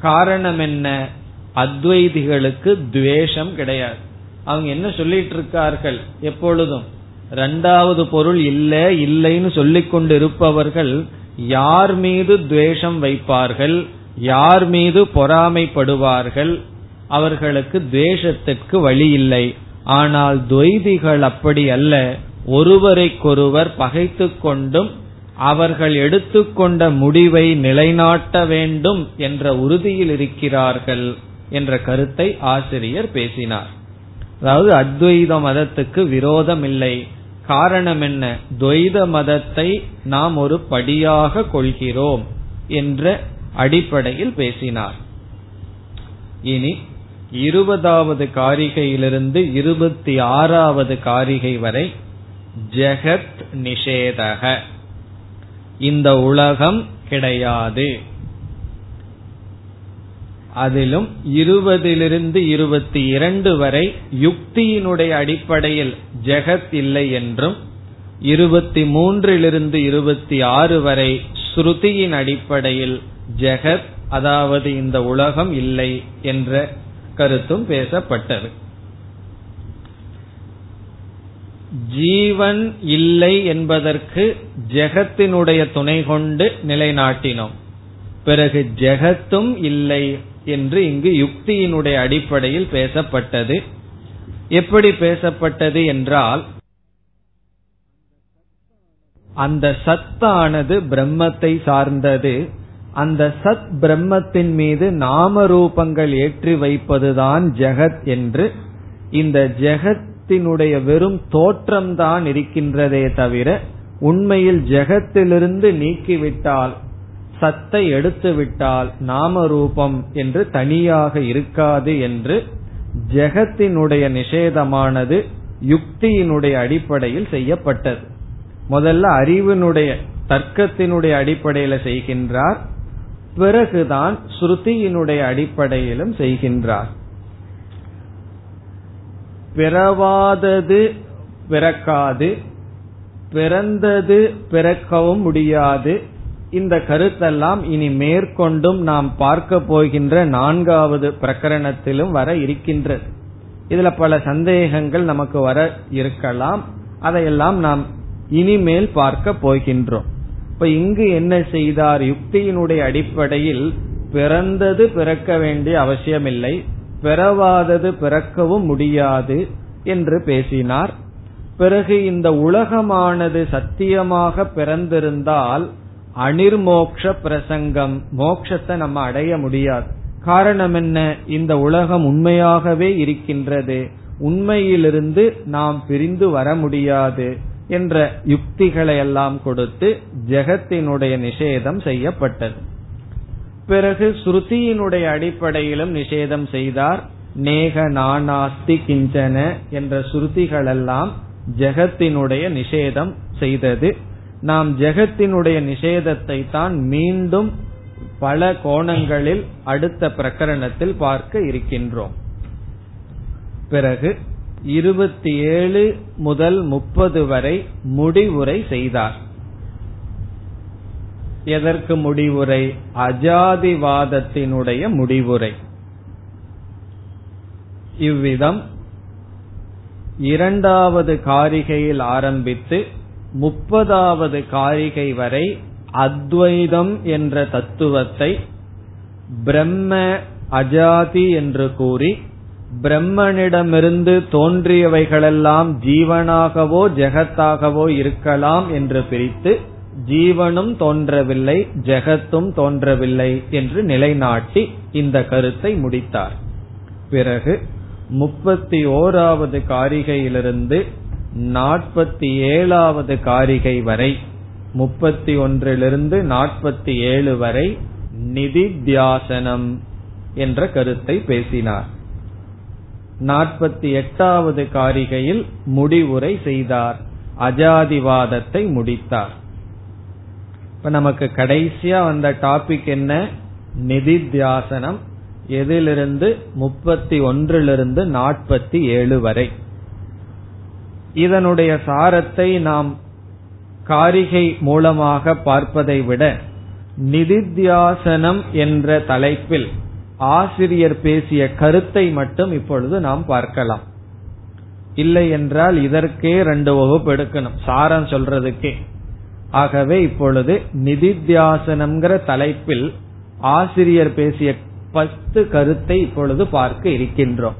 காரணம் என்ன? அத்வைதிகளுக்கு துவேஷம் கிடையாது. அவங்க என்ன சொல்லிட்டு இருக்கார்கள் எப்பொழுதும் ரெண்டாவது பொருள் இல்ல இல்லைன்னு சொல்லிக் கொண்டு இருப்பவர்கள் யார் மீது துவேஷம் வைப்பார்கள் யார் மீது பொறாமைப்படுவார்கள் அவர்களுக்கு துவேஷத்திற்கு வழி இல்லை. ஆனால் துவைதிகள் அப்படி அல்ல. ஒருவரைக்கொருவர் பகைத்து கொண்டும் அவர்கள் எடுத்துக்கொண்ட முடிவை நிலைநாட்ட வேண்டும் என்ற உறுதியில் இருக்கிறார்கள் என்ற கருத்தை ஆசிரியர் பேசினார். அதாவது அத்வைத மதத்துக்கு விரோதம் இல்லை. காரணம் என்ன? துவைத மதத்தை நாம் ஒரு படியாக கொள்கிறோம் என்ற அடிப்படையில் பேசினார். இனி இருபதாவது காரிகையிலிருந்து இருபத்தி ஆறாவது காரிகை வரை ஜெகத் நிஷேதக. இந்த உலகம் கிடையாது. அதிலும் இருபதிலிருந்து இருபத்தி இரண்டு வரை யுக்தியினுடைய அடிப்படையில் ஜெகத் இல்லை என்றும் இருபத்தி மூன்றிலிருந்து இருபத்தி ஆறு வரை ஸ்ருதியின் அடிப்படையில் ஜெகத் அதாவது இந்த உலகம் இல்லை என்ற கருத்தும் பேசப்பட்டது. ஜீவன் இல்லை என்பதற்கு ஜெகத்தினுடைய துணை கொண்டு நிலைநாட்டினோம். பிறகு ஜெகத்தும் இல்லை என்று இங்கு யுக்தியினுடைய அடிப்படையில் பேசப்பட்டது. எப்படி பேசப்பட்டது என்றால் அந்த சத்தானது பிரம்மத்தை சார்ந்தது. அந்த சத் பிரம்மத்தின் மீது நாம ரூபங்கள் ஏற்றி வைப்பதுதான் ஜெகத் என்று இந்த ஜெகத்தினுடைய வெறும் தோற்றம்தான் இருக்கின்றதே தவிர உண்மையில் ஜெகத்திலிருந்து நீக்கிவிட்டால் சத்தை எடுத்துவிட்டால் நாம ரூபம் என்று தனியாக இருக்காது என்று ஜெகத்தினுடைய நிஷேதமானது யுக்தியினுடைய அடிப்படையில் செய்யப்பட்டது. முதல்ல அறிவினுடைய தர்க்கத்தினுடைய அடிப்படையில செய்கின்றார். பிறகுதான் ஸ்ருதியினுடைய அடிப்படையிலும் செய்கின்றார். பிறவாதது பிறக்காது பிறந்தது பிறக்கவும் முடியாது இந்த கருத்தெல்லாம் இனி மேற்கொண்டும் நாம் பார்க்க போகின்ற நான்காவது பிரகரணத்திலும் வர இருக்கின்றது. இதுல பல சந்தேகங்கள் நமக்கு வர இருக்கலாம். அதையெல்லாம் நாம் இனிமேல் பார்க்க போகின்றோம். இப்ப இங்கு என்ன செய்தார்? யுக்தியினுடைய அடிப்படையில் பிறந்தது பிறக்க வேண்டிய அவசியமில்லை. பிறவாதது பிறக்கவும் முடியாது என்று பேசினார். பிறகு இந்த உலகமானது சத்தியமாக பிறந்திருந்தால் அனிர்மோக்ஷ பிரசங்கம் மோக்ஷத்தை நம்ம அடைய முடியாது. காரணம் என்ன? இந்த உலகம் உண்மையாகவே இருக்கின்றது. உண்மையிலிருந்து நாம் பிரிந்து வர முடியாது என்ற யுக்திகளை எல்லாம் கொடுத்து ஜெகத்தினுடைய நிஷேதம் செய்யப்பட்டது. பிறகு ஸ்ருதியினுடைய அடிப்படையிலும் நிஷேதம் செய்தார். நேக நானாஸ்தி கிஞ்சன என்ற ஸ்ருதிகளெல்லாம் ஜெகத்தினுடைய நிஷேதம் செய்தது. நாம் ஜெகத்தினுடைய நிஷேதத்தை தான் மீண்டும் பல கோணங்களில் அடுத்த பிரகரணத்தில் பார்க்க இருக்கின்றோம். பிறகு இருபத்தி ஏழு முதல் முப்பது வரை முடிவுரை செய்தார். எதற்கு முடிவுரை? அஜாதிவாதத்தினுடைய முடிவுரை. இவ்விதம் இரண்டாவது காரிகையில் ஆரம்பித்து முப்பதாவது காரிகை வரை அத்வைதம் என்ற தத்துவத்தை பிரம்ம அஜாதி என்று கூறி பிரம்மனிடமிருந்து தோன்றியவைகளெல்லாம் ஜீவனாகவோ ஜெகத்தாகவோ இருக்கலாம் என்று பிரித்து ஜீவனும் தோன்றவில்லை ஜெகத்தும் தோன்றவில்லை என்று நிலைநாட்டி இந்த கருத்தை முடித்தார். பிறகு முப்பத்தி ஓராவது காரிகையிலிருந்து நாற்பத்தி ஏழாவது காரிகை வரை முப்பத்தி ஒன்றிலிருந்து நாற்பத்தி ஏழு வரை நிதித்தியாசனம் என்ற கருத்தை பேசினார். நாற்பத்தி எட்டாவது காரிகையில் முடிவுரை செய்தார். அஜாதிவாதத்தை முடித்தார். இப்ப நமக்கு கடைசியா வந்த டாபிக் என்ன? நிதித்தியாசனம் எதிலிருந்து முப்பத்தி ஒன்றிலிருந்து நாற்பத்தி ஏழு வரை. இதனுடைய சாரத்தை நாம் காரிகை மூலமாக பார்ப்பதை விட நிதித்தியாசனம் என்ற தலைப்பில் ஆசிரியர் பேசிய கருத்தை மட்டும் இப்பொழுது நாம் பார்க்கலாம். இல்லை என்றால் இதற்கே ரெண்டு வகுப்பு எடுக்கணும். சாரம் சொல்றதுக்கே. ஆகவே இப்பொழுது நிதித்தியாசனம்ங்கிற தலைப்பில் ஆசிரியர் பேசிய பத்து கருத்தை இப்பொழுது பார்க்க இருக்கின்றோம்.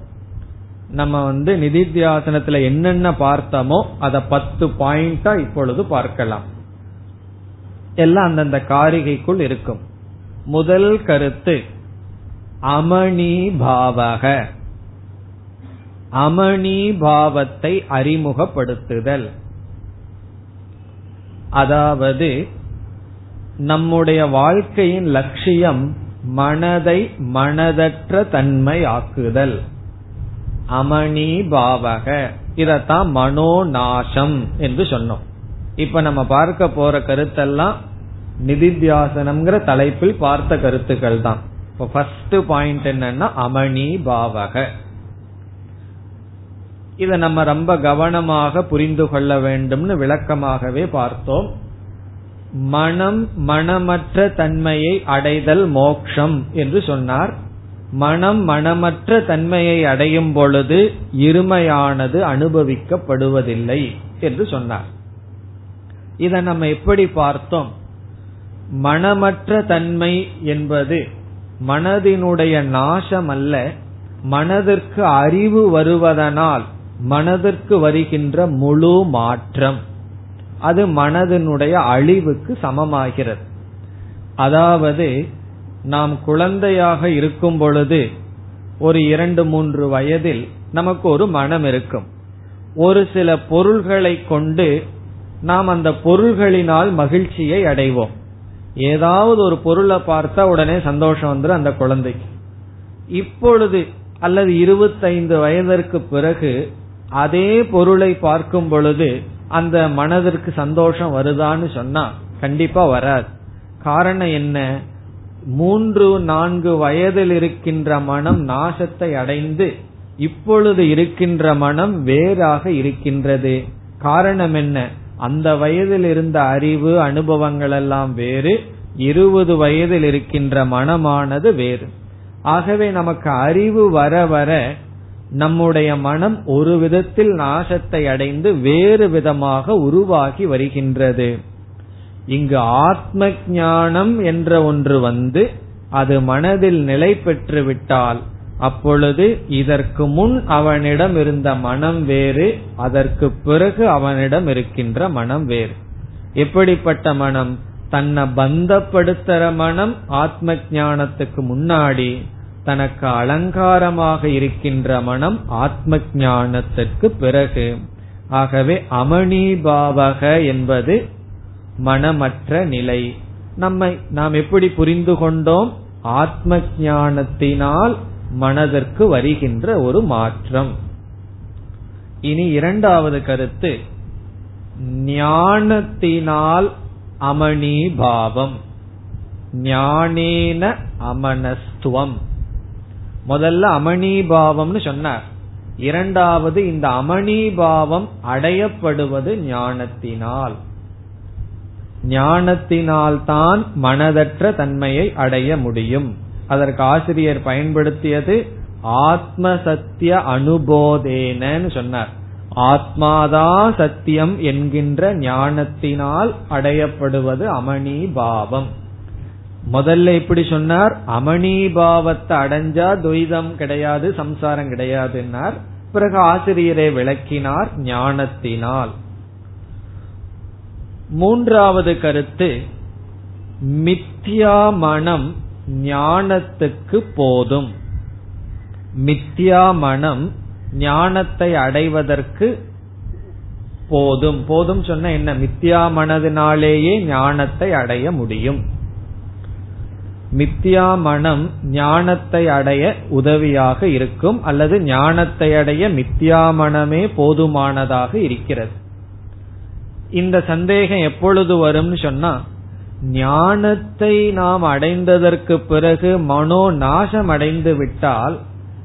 நம்ம வந்து நிதித்தியாசனத்துல என்னென்ன பார்த்தோமோ அத பத்து பாயிண்டா இப்பொழுது பார்க்கலாம். எல்லாம் அந்தந்த காரிகைக்குள் இருக்கும். முதல் கருத்து அமணி பாவக அமணி பாவத்தை அறிமுகப்படுத்துதல். அதாவது நம்முடைய வாழ்க்கையின் லட்சியம் மனதை மனதற்ற தன்மை ஆக்குதல் அமணி பாவக இதத்தான் மனோநாசம் என்று சொன்னோம். இப்ப நம்ம பார்க்க போற கருத்தெல்லாம் நிதித்தியாசனம்ங்கிற தலைப்பில் பார்த்த கருத்துக்கள் தான். இப்போ ஃபர்ஸ்ட் பாயிண்ட் என்னன்னா அமணி பாவக இத நம்ம ரொம்ப கவனமாக புரிந்து கொள்ள வேண்டும்னு விளக்கமாகவே பார்த்தோம். மனம் மனமற்ற தன்மையை அடைதல் மோக்ஷம் என்று சொன்னார். மனம் மனமற்ற தன்மையை அடையும் பொழுது இருமையானது அனுபவிக்கப்படுவதில்லை என்று சொன்னார். இதை நம்ம எப்படி பார்த்தோம்? மனமற்ற தன்மை என்பது மனதினுடைய நாசம் அல்ல மனதிற்கு அறிவு வருவதனால் மனதிற்கு வருகின்ற முழு மாற்றம். அது மனதினுடைய அழிவுக்கு சமமாகிறது. அதாவது நாம் குழந்தையாக இருக்கும் பொழுது ஒரு இரண்டு மூன்று வயதில் நமக்கு ஒரு மனம் இருக்கும். ஒரு சில பொருள்களை கொண்டு நாம் அந்த பொருள்களினால் மகிழ்ச்சியை அடைவோம். ஏதாவது ஒரு பொருளை பார்த்தா உடனே சந்தோஷம் வந்துடும் அந்த குழந்தைக்கு. இப்பொழுது அல்லது இருபத்தைந்து வயதிற்கு பிறகு அதே பொருளை பார்க்கும் பொழுது அந்த மனதிற்கு சந்தோஷம் வருதான்னு சொன்னா கண்டிப்பா வராது. காரணம் என்ன? மூன்று நான்கு வயதில் இருக்கின்ற மனம் நாசத்தை அடைந்து இப்பொழுது இருக்கின்ற மனம் வேறாக இருக்கின்றது. காரணம் என்ன? அந்த வயதில் இருந்த அறிவு அனுபவங்கள் எல்லாம் வேறு இருபது வயதில் இருக்கின்ற மனமானது வேறு. ஆகவே நமக்கு அறிவு வர வர நம்முடைய மனம் ஒரு விதத்தில் நாசத்தை அடைந்து வேறு விதமாக உருவாகி வருகின்றது. இங்கு ஆத்ம ஞானம் என்ற ஒன்று வந்து அது மனதில் நிலை பெற்று விட்டால் அப்பொழுது இதற்கு முன் அவனிடம் இருந்த மனம் வேறு அதற்கு பிறகு அவனிடம் இருக்கின்ற மனம் வேறு. எப்படிப்பட்ட மனம்? தன்னை பந்தப்படுத்துற மனம் ஆத்ம ஞானத்துக்கு முன்னாடி தனக்கு அலங்காரமாக இருக்கின்ற மனம் ஆத்ம ஞானத்திற்கு பிறகு. ஆகவே அமணிபாவக என்பது மனமற்ற நிலை. நம்மை நாம் எப்படி புரிந்து கொண்டோம்? ஆத்ம ஞானத்தினால் மனதிற்கு வருகின்ற ஒரு மாற்றம். இனி இரண்டாவது கருத்து. ஞானத்தினால் அமணிபாவம். ஞானேன அமனஸ்துவம். முதல்ல அமணிபாவம்னு சொன்னார். இரண்டாவது இந்த அமணிபாவம் அடையப்படுவது ஞானத்தினால். ஞானத்தினால்தான் மனதற்ற தன்மையை அடைய முடியும். அதற்கு ஆசிரியர் பயன்படுத்தியது ஆத்ம சத்திய அனுபோதேனன்னு சொன்னார். ஆத்மாதா சத்தியம் என்கின்ற ஞானத்தினால் அடையப்படுவது அமணி பாவம். முதல்ல இப்படி சொன்னார் அமணி பாவத்தை அடைஞ்சா துவைதம் கிடையாது சம்சாரம் கிடையாதுன்னார். பிறகு ஆசிரியரை விளக்கினார் ஞானத்தினால். மூன்றாவது கருத்து மித்யா மனம் ஞானத்துக்கு போதும். மித்யா மனம் ஞானத்தை அடைவதற்கு போதும். போதும் சொன்ன என்ன? மித்யா மனதினாலேயே ஞானத்தை அடைய முடியும். மித்யா மனம் ஞானத்தை அடைய உதவியாக இருக்கும் அல்லது ஞானத்தை அடைய மித்யா மனமே போதுமானதாக இருக்கிறது. இந்த சந்தேகம் எப்பொழுது வரும்னு சொன்னா ஞானத்தை நாம் அடைந்ததற்கு பிறகு மனோ நாசம் அடைந்து விட்டால்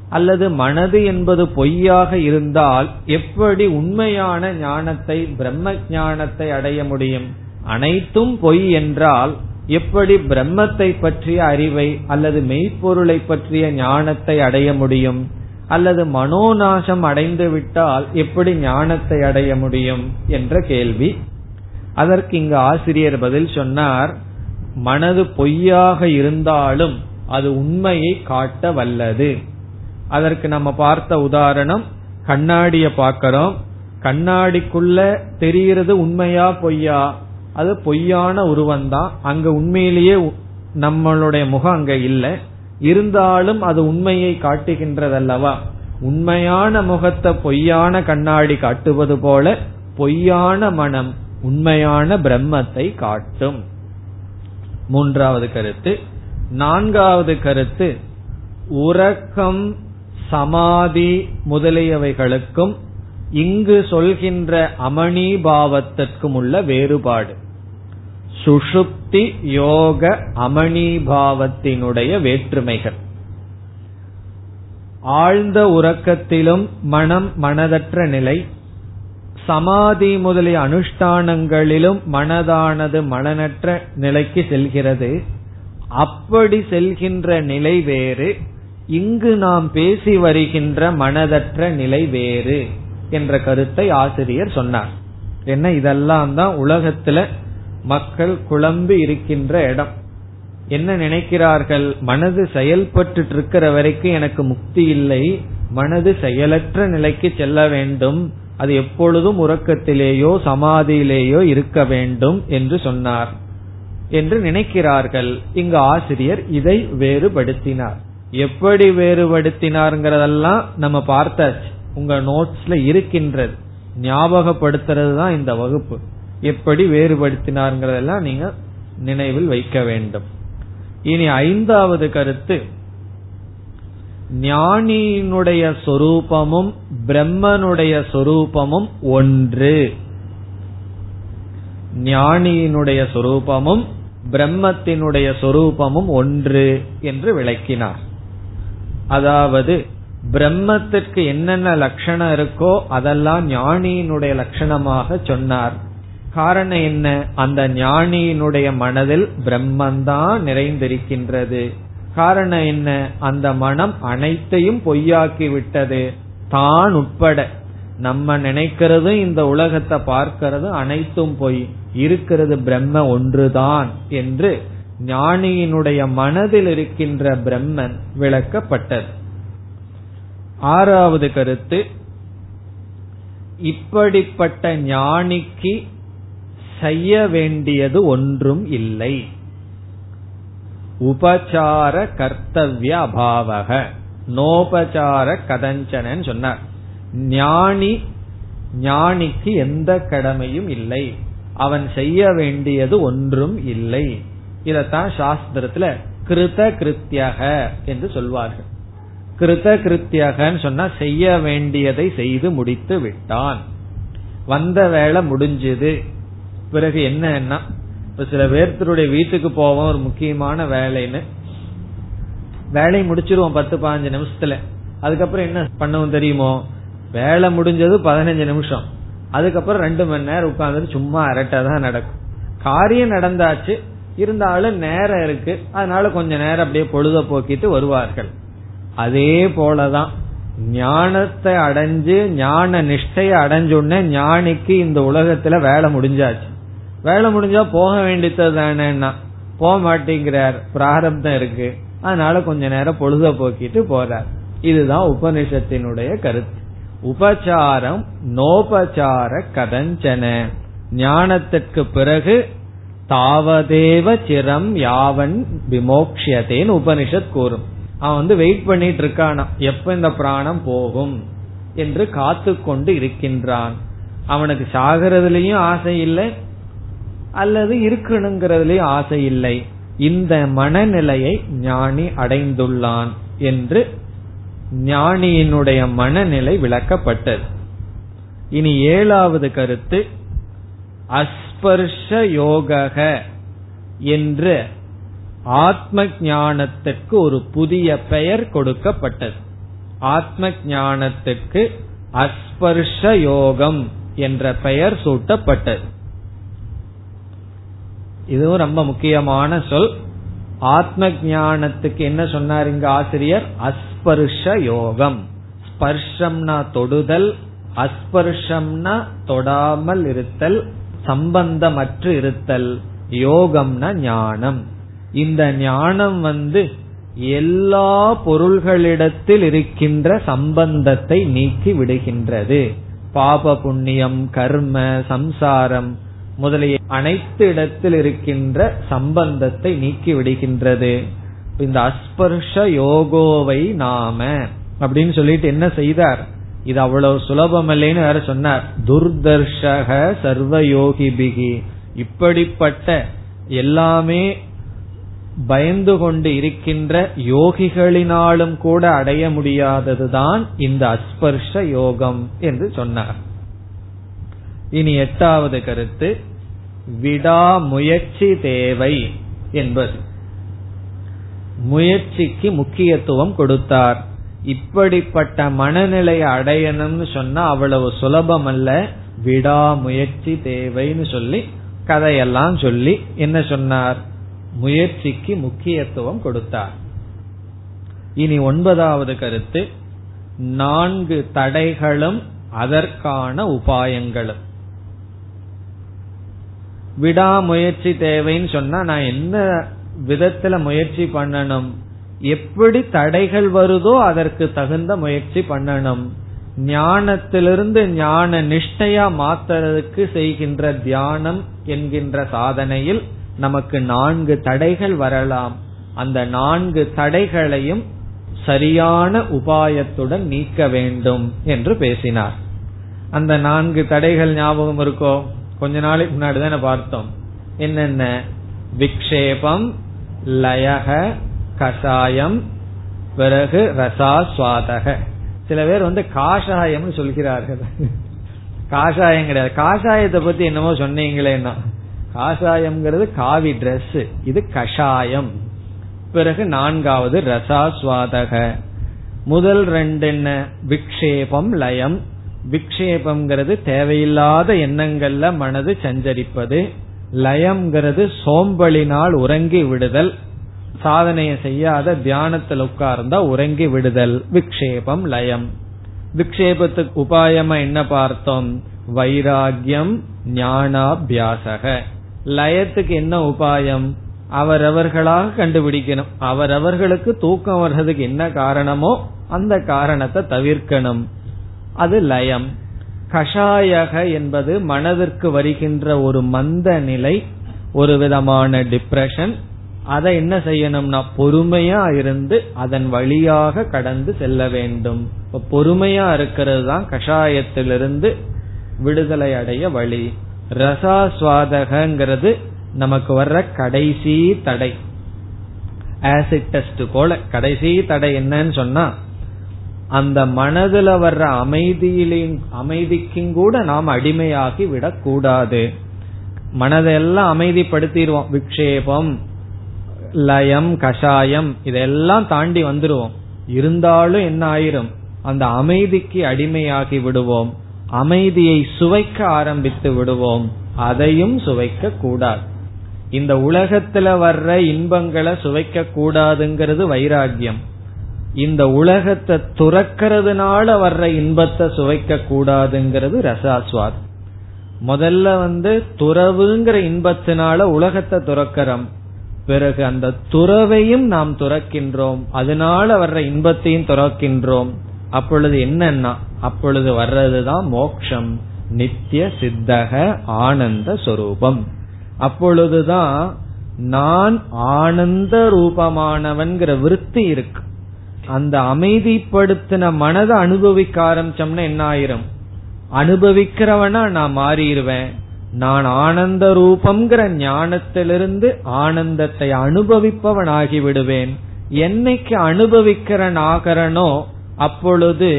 அல்லது மனது என்பது பொய்யாக இருந்தால் எப்படி உண்மையான ஞானத்தை பிரம்ம ஞானத்தை அடைய முடியும்? அனைத்தும் பொய் என்றால் எப்படி பிரம்மத்தை பற்றிய அறிவை அல்லது மெய்ப்பொருளை பற்றிய ஞானத்தை அடைய முடியும்? அல்லது மனோநாசம் அடைந்து விட்டால் எப்படி ஞானத்தை அடைய முடியும் என்ற கேள்வி. அதற்கு இங்கு ஆசிரியர் பதில் சொன்னார் மனது பொய்யாக இருந்தாலும் அது உண்மையை காட்ட வல்லது. அதற்கு நம்ம பார்த்த உதாரணம் கண்ணாடிய பார்க்கிறோம். கண்ணாடிக்குள்ள தெரிகிறது உண்மையா பொய்யா? அது பொய்யான உருவம் தான் அங்க உண்மையிலேயே நம்மளுடைய முகம் அங்க இல்லை. இருந்தாலும் அது உண்மையை காட்டுகின்றதல்லவா? உண்மையான முகத்தை பொய்யான கண்ணாடி காட்டுவது போல பொய்யான மனம் உண்மையான பிரம்மத்தை காட்டும். மூன்றாவது கருத்து. நான்காவது கருத்து. உறக்கம் சமாதி முதலியவைகளுக்கும் இங்கு சொல்கின்ற அமணி பாவத்திற்கும் உள்ள வேறுபாடு. சுஷுப்தி யோக அமணிபாவத்தினுடைய வேற்றுமைகள். ஆழ்ந்த உறக்கத்திலும் மனம் மனதற்ற நிலை சமாதி முதலிய அனுஷ்டானங்களிலும் மனதானது மனநற்ற நிலைக்கு செல்கிறது. அப்படி செல்கின்ற நிலை வேறு இங்கு நாம் பேசி வருகின்ற மனதற்ற நிலை வேறு என்ற கருத்தை ஆசிரியர் சொன்னார். என்ன இதெல்லாம் தான் உலகத்துல மக்கள் குழம்பி இருக்கின்ற இடம். என்ன நினைக்கிறார்கள்? மனது செயல்பட்டு இருக்கிற வரைக்கும் எனக்கு முக்தி இல்லை. மனது செயலற்ற நிலைக்கு செல்ல வேண்டும். அது எப்பொழுதும் உறக்கத்திலேயோ சமாதியிலேயோ இருக்க வேண்டும் என்று சொன்னார். என்று நினைக்கிறார்கள். இங்கு ஆசிரியர் இதை வேறுபடுத்தினார். எப்படி வேறுபடுத்தினார்ங்கிறதெல்லாம் நம்ம பார்த்தாச்சு. உங்க நோட்ஸ்ல இருக்கின்றது. ஞாபகப்படுத்துறது தான் இந்த வகுப்பு. எப்படி வேறுபடுத்தினார்ங்கிறதெல்லாம் நீங்க நினைவில் வைக்க வேண்டும். இனி ஐந்தாவது கருத்து. ஞானியினுடைய சொரூபமும் பிரம்மனுடைய சொரூபமும் ஒன்று. ஞானியினுடைய சொரூபமும் பிரம்மத்தினுடைய சொரூபமும் ஒன்று என்று விளக்கினார். அதாவது பிரம்மத்திற்கு என்னென்ன லட்சணம் இருக்கோ அதெல்லாம் ஞானியினுடைய லட்சணமாக சொன்னார். காரணம் என்ன? அந்த ஞானியினுடைய மனதில் பிரம்மந்தான் நிறைந்திருக்கின்றது. காரணம் என்ன? அந்த மனம் அனைத்தையும் பொய்யாக்கி விட்டது தான் உட்பட. நம்ம நினைக்கிறதும் இந்த உலகத்தை பார்க்கிறதும் அனைத்தும் பொய். இருக்கிறது பிரம்ம ஒன்றுதான் என்று ஞானியினுடைய மனதில் இருக்கின்ற பிரம்மன் விளக்கப்பட்டது. ஆறாவது கருத்து இப்படிப்பட்ட ஞானிக்கு செய்ய வேண்டியது ஒன்றும் இல்லை. உபசார கர்த்தவிய அபாவக. நோபசார கதஞ்சனன் சொன்னார். ஞானி ஞானிக்கு எந்த கடமையும் இல்லை. அவன் செய்ய வேண்டியது ஒன்றும் இல்லை. இதத்தான் சாஸ்திரத்துல கிருத கிருத்தியக என்று சொல்வார்கள். கிருத கிருத்தியகன்னு சொன்னா செய்ய வேண்டியதை செய்து முடித்து விட்டான். வந்த வேலை முடிஞ்சது. பிறகு என்னன்னா இப்ப சில பேர்த்தருடைய வீட்டுக்கு போவோம் ஒரு முக்கியமான வேலைன்னு. வேலையை முடிச்சிருவோம் பத்து பதினஞ்சு நிமிஷத்துல. அதுக்கப்புறம் என்ன பண்ணவும் தெரியுமோ? வேலை முடிஞ்சது பதினஞ்சு நிமிஷம். அதுக்கப்புறம் ரெண்டு மணி நேரம் உட்கார்ந்து சும்மா அரட்டை தான் நடக்கும். காரியம் நடந்தாச்சு இருந்தாலும் நேரம் இருக்கு. அதனால கொஞ்ச நேரம் அப்படியே பொழுத போக்கிட்டு வருவார்கள். அதே போலதான் ஞானத்தை அடைஞ்சு ஞான நிஷ்டையை அடைஞ்சுடனே ஞானிக்கு இந்த உலகத்துல வேலை முடிஞ்சாச்சு. வேலை முடிஞ்சா போக வேண்டியது தானேன்னா போக மாட்டேங்கிறார். பிராரப்தம் இருக்கு. அதனால கொஞ்ச நேரம் பொழுத போக்கிட்டு போறார். இதுதான் உபனிஷத்தினுடைய கருத்து. உபச்சாரம் நோபச்சார கதஞ்சன. ஞானத்திற்கு பிறகு தாவதேவ சிரம் யாவன் விமோக்ஷதேன்னு உபனிஷத் கூறும். அவன் வந்து வெயிட் பண்ணிட்டு இருக்கானா? எப்ப இந்த பிராணம் போகும் என்று காத்து கொண்டு இருக்கின்றான். அவனுக்கு சாகிறதுலயும் ஆசை இல்லை அல்லது இருக்கணுங்கிறதுலயும் ஆசை இல்லை. இந்த மனநிலையை ஞானி அடைந்துள்ளான் என்று ஞானியினுடைய மனநிலை விளக்கப்பட்டது. இனி ஏழாவது கருத்து அஸ்பர்ஷ யோக என்று ஆத்ம ஞானத்திற்கு ஒரு புதிய பெயர் கொடுக்கப்பட்டது. ஆத்ம ஞானத்துக்கு அஸ்பர்ஷ யோகம் என்ற பெயர் சூட்டப்பட்டது. இதுவும் ரொம்ப முக்கியமான சொல். ஆத்ம ஞானத்துக்கு என்ன சொன்னார் இங்க ஆசிரியர்? அஸ்பர்ஷ யோகம். ஸ்பர்ஷம்னா தொடுதல் அஸ்பர்ஷம்னா தொடாமல் இருத்தல் சம்பந்தமற்று இருத்தல் யோகம்னா ஞானம். இந்த ஞானம் வந்து எல்லா பொருள்களிடத்தில் இருக்கின்ற சம்பந்தத்தை நீக்கி விடுகின்றது. பாப புண்ணியம் கர்ம சம்சாரம் முதலிய அனைத்து இடத்தில் இருக்கின்ற சம்பந்தத்தை நீக்கி விடுகின்றது. இந்த அஸ்பர்ஷ யோகோவை நாம அப்படின்னு சொல்லிட்டு என்ன செய்தார்? இது அவ்வளவு சுலபம் இல்லைன்னு வேற சொன்னார். துர்தர்ஷக சர்வயோகி பிகி இப்படிப்பட்ட எல்லாமே பயந்து கொண்டு இருக்கின்ற யோகிகளினாலும் கூட அடைய முடியாததுதான் இந்த அஸ்பர்ஷ யோகம் என்று சொன்னார். இனி எட்டாவது கருத்து. விடாமுயற்சி தேவை என்பது. முயற்சிக்கு முக்கியத்துவம் கொடுத்தார். இப்படிப்பட்ட மனநிலையை அடையணும்னு சொன்னா அவ்வளவு சுலபம் அல்ல விடாமுயற்சி தேவைன்னு சொல்லி கதையெல்லாம் சொல்லி என்ன சொன்னார்? முயற்சிக்கு முக்கியத்துவம் கொடுத்தார். இனி ஒன்பதாவது கருத்து நான்கு தடைகளும் அதற்கான உபாயங்களும். விடாமுயற்சி தேவைன்னு சொன்னா நான் என்ன விதத்துல முயற்சி பண்ணணும்? எப்படி தடைகள் வருதோ அதற்கு தகுந்த முயற்சி பண்ணணும். ஞானத்திலிருந்து ஞான நிஷ்டையா மாத்துறதுக்கு செய்கின்ற தியானம் என்கின்ற சாதனையில் நமக்கு நான்கு தடைகள் வரலாம். அந்த நான்கு தடைகளையும் சரியான உபாயத்துடன் நீக்க வேண்டும் என்று பேசினார். அந்த நான்கு தடைகள் ஞாபகம் இருக்கோ? கொஞ்ச நாளைக்கு முன்னாடி தானே பார்த்தோம்? என்னென்ன? விக்ஷேபம் லயக கஷாயம் பிறகு ரசாஸ்வாதக சில பேர் வந்து காஷாயம் சொல்கிறார்கள். காஷாயம் கிடையாது. காஷாயத்தை பத்தி என்னமோ சொன்னீங்களேன்னா காஷாயம்ங்கிறது காவி டிரெஸ் இது கஷாயம். பிறகு நான்காவது ரசாஸ்வாதக முதல் ரெண்டு என்ன? விக்ஷேபம் லயம். விக்ஷேபம்ங்கிறது தேவையில்லாத எண்ணங்கள்ல மனது சஞ்சரிப்பது லயம்ங்கிறது சோம்பலினால் உறங்கி விடுதல் சாதனையை செய்யாத தியானத்தில் உட்கார்ந்தா உறங்கி விடுதல் விக்ஷேபம் லயம். விக்ஷேபத்துக்கு உபாயமா என்ன பார்த்தோம்? வைராகியம் ஞானாபியாசக. லயத்துக்கு என்ன உபாயம்? அவரவர்களாக கண்டுபிடிக்கணும். அவரவர்களுக்கு தூக்கம் வர்றதுக்கு என்ன காரணமோ அந்த காரணத்தை தவிர்க்கணும். அது லயம். கஷாயக என்பது மனதிற்கு வருகின்ற ஒரு மந்த நிலை ஒரு விதமான டிப்ரெஷன் அதை என்ன செய்யணும்னா பொறுமையா இருந்து அதன் வழியாக கடந்து செல்ல வேண்டும். இப்ப பொறுமையா இருக்கிறது தான் கஷாயத்திலிருந்து விடுதலை அடைய வழி. ரசாஸ்வாதகங்கிறது நமக்கு வர்ற கடைசி தடை. ஆசிட் டெஸ்ட் போல கடைசி தடை என்னன்னு சொன்னா அந்த மனதுல வர்ற அமைதியிலையும் அமைதிக்கும் கூட நாம் அடிமையாகி விடக்கூடாது. மனதெல்லாம் அமைதிப்படுத்திடுவோம். விக்ஷேபம் லயம் கஷாயம் இதெல்லாம் தாண்டி வந்துருவோம். இருந்தாலும் என்ன ஆயிரும்? அந்த அமைதிக்கு அடிமையாகி விடுவோம். அமைதியை சுவைக்க ஆரம்பித்து விடுவோம். அதையும் சுவைக்க கூடாது. இந்த உலகத்துல வர்ற இன்பங்களை சுவைக்க கூடாதுங்கிறது வைராகியம் இந்த உலகத்தை துறக்கிறதுனால வர்ற இன்பத்தை சுவைக்க கூடாதுங்கிறது ரசாஸ்வாத் முதல்ல வந்து துறவுங்கிற இன்பத்தினால உலகத்தை துறக்கிறோம். பிறகு அந்த துறவையும் நாம் துறக்கின்றோம். அதனால வர்ற இன்பத்தையும் துறக்கின்றோம். அப்பொழுது என்னன்னா அப்பொழுது வர்றதுதான் மோக்ஷம். நித்திய சித்தக ஆனந்த சொரூபம். அப்பொழுதுதான் நான் ஆனந்த ரூபமானவன்கிற விருத்தி இருக்கு. அந்த அமைதிப்படுத்தின மனதை அனுபவிக்க ஆரம்பிச்சோம்னா என்ன ஆயிரும்? அனுபவிக்கிறவனா நான் மாறிடுவேன். நான் ஆனந்த ரூபம்ங்கிற ஞானத்திலிருந்து ஆனந்தத்தை அனுபவிப்பவன் ஆகிவிடுவேன். என்னைக்கு அனுபவிக்கிறன் ஆகிறனோ அப்பொழுது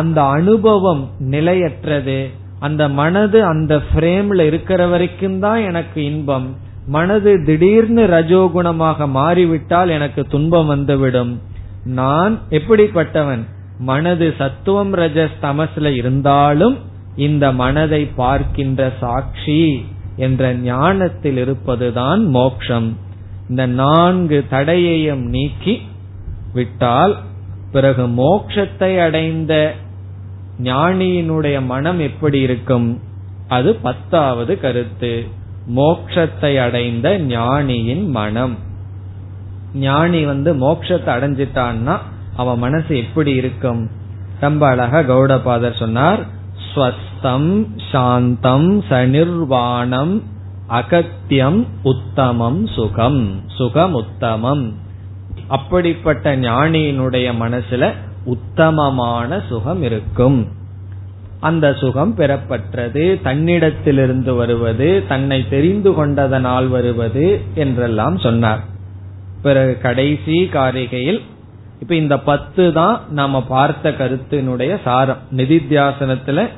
அந்த அனுபவம் நிலையற்றது. அந்த மனது அந்த பிரேம்ல இருக்கிற வரைக்கும் தான் எனக்கு இன்பம். மனது திடீர்னு ரஜோகுணமாக மாறிவிட்டால் எனக்கு துன்பம் வந்துவிடும். நான் எப்படிப்பட்டவன்? மனது சத்துவம் ரஜஸ் தமஸ்ல இருந்தாலும் இந்த மனதை பார்க்கின்ற சாட்சி என்ற ஞானத்தில் இருப்பதுதான் மோக்ஷம். இந்த நான்கு தடையையும் நீக்கி விட்டால் பிறகு மோக்ஷத்தை அடைந்த ஞானியினுடைய மனம் எப்படி இருக்கும்? அது பத்தாவது கருத்து. மோக்ஷத்தை அடைந்த ஞானியின் மனம். ஞானி வந்து மோட்சத்தை அடைஞ்சிட்டான்னா அவன் மனசு எப்படி இருக்கும்? ரொம்ப அழகா கௌடபாதர் சொன்னார் ஸ்வஸ்தம் சாந்தம் சனிர்வாணம் அகத்தியம் உத்தமம் சுகம் சுகம் உத்தமம். அப்படிப்பட்ட ஞானியினுடைய மனசுல உத்தமமான சுகம் இருக்கும். அந்த சுகம் பெறப்பட்டது தன்னிடத்திலிருந்து வருவது தன்னை தெரிந்து கொண்டதனால் வருவது என்றெல்லாம் சொன்னார். பிறகு கடைசி காரிகையில் இப்ப இந்த பத்து தான் நாம பார்த்த கருத்தினுடைய சாரம். நிதித்தியாசனத்துல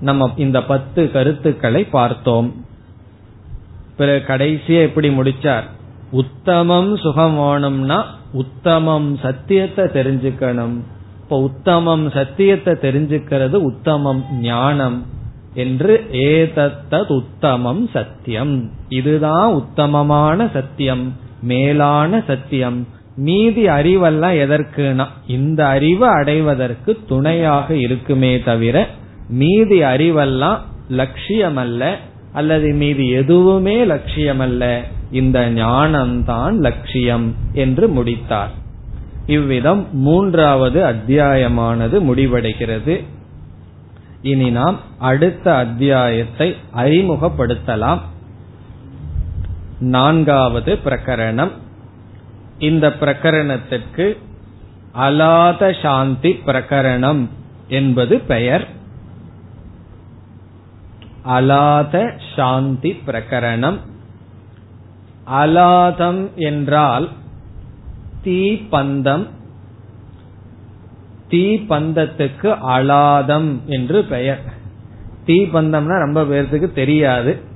நம்ம இந்த பத்து கருத்துக்களை பார்த்தோம். பிறகு கடைசியா எப்படி முடிச்சார்? உத்தமம் சுகம் வேணும்னா உத்தமம் சத்தியத்தை தெரிஞ்சுக்கணும். இப்ப உத்தமம் சத்தியத்தை தெரிஞ்சுக்கிறது உத்தமம் ஞானம் என்று ஏதத்தத் உத்தமம் சத்தியம். இதுதான் உத்தமமான சத்தியம். மேலான சத்தியம். மீதி அறிவெல்லாம் எதற்குனா இந்த அறிவு அடைவதற்கு துணையாக இருக்குமே தவிர மீதி அறிவெல்லாம் லட்சியம் அல்ல அல்லது மீதி எதுவுமே லட்சியமல்ல இந்த ஞானம்தான் லட்சியம் என்று முடித்தார். இவ்விதம் மூன்றாவது அத்தியாயமானது முடிவடைகிறது. இனி நாம் அடுத்த அத்தியாயத்தை அறிமுகப்படுத்தலாம். நான்காவது பிரகரணம். இந்த பிரகரணத்திற்கு அலாத சாந்தி பிரகரணம் என்பது பெயர். அலாத சாந்தி பிரகரணம். அலாதம் என்றால் தீப்பந்தம். தீபந்தத்துக்கு அலாதம் என்று பெயர். தீபந்தம்னா ரொம்ப பேர்த்துக்கு தெரியாது.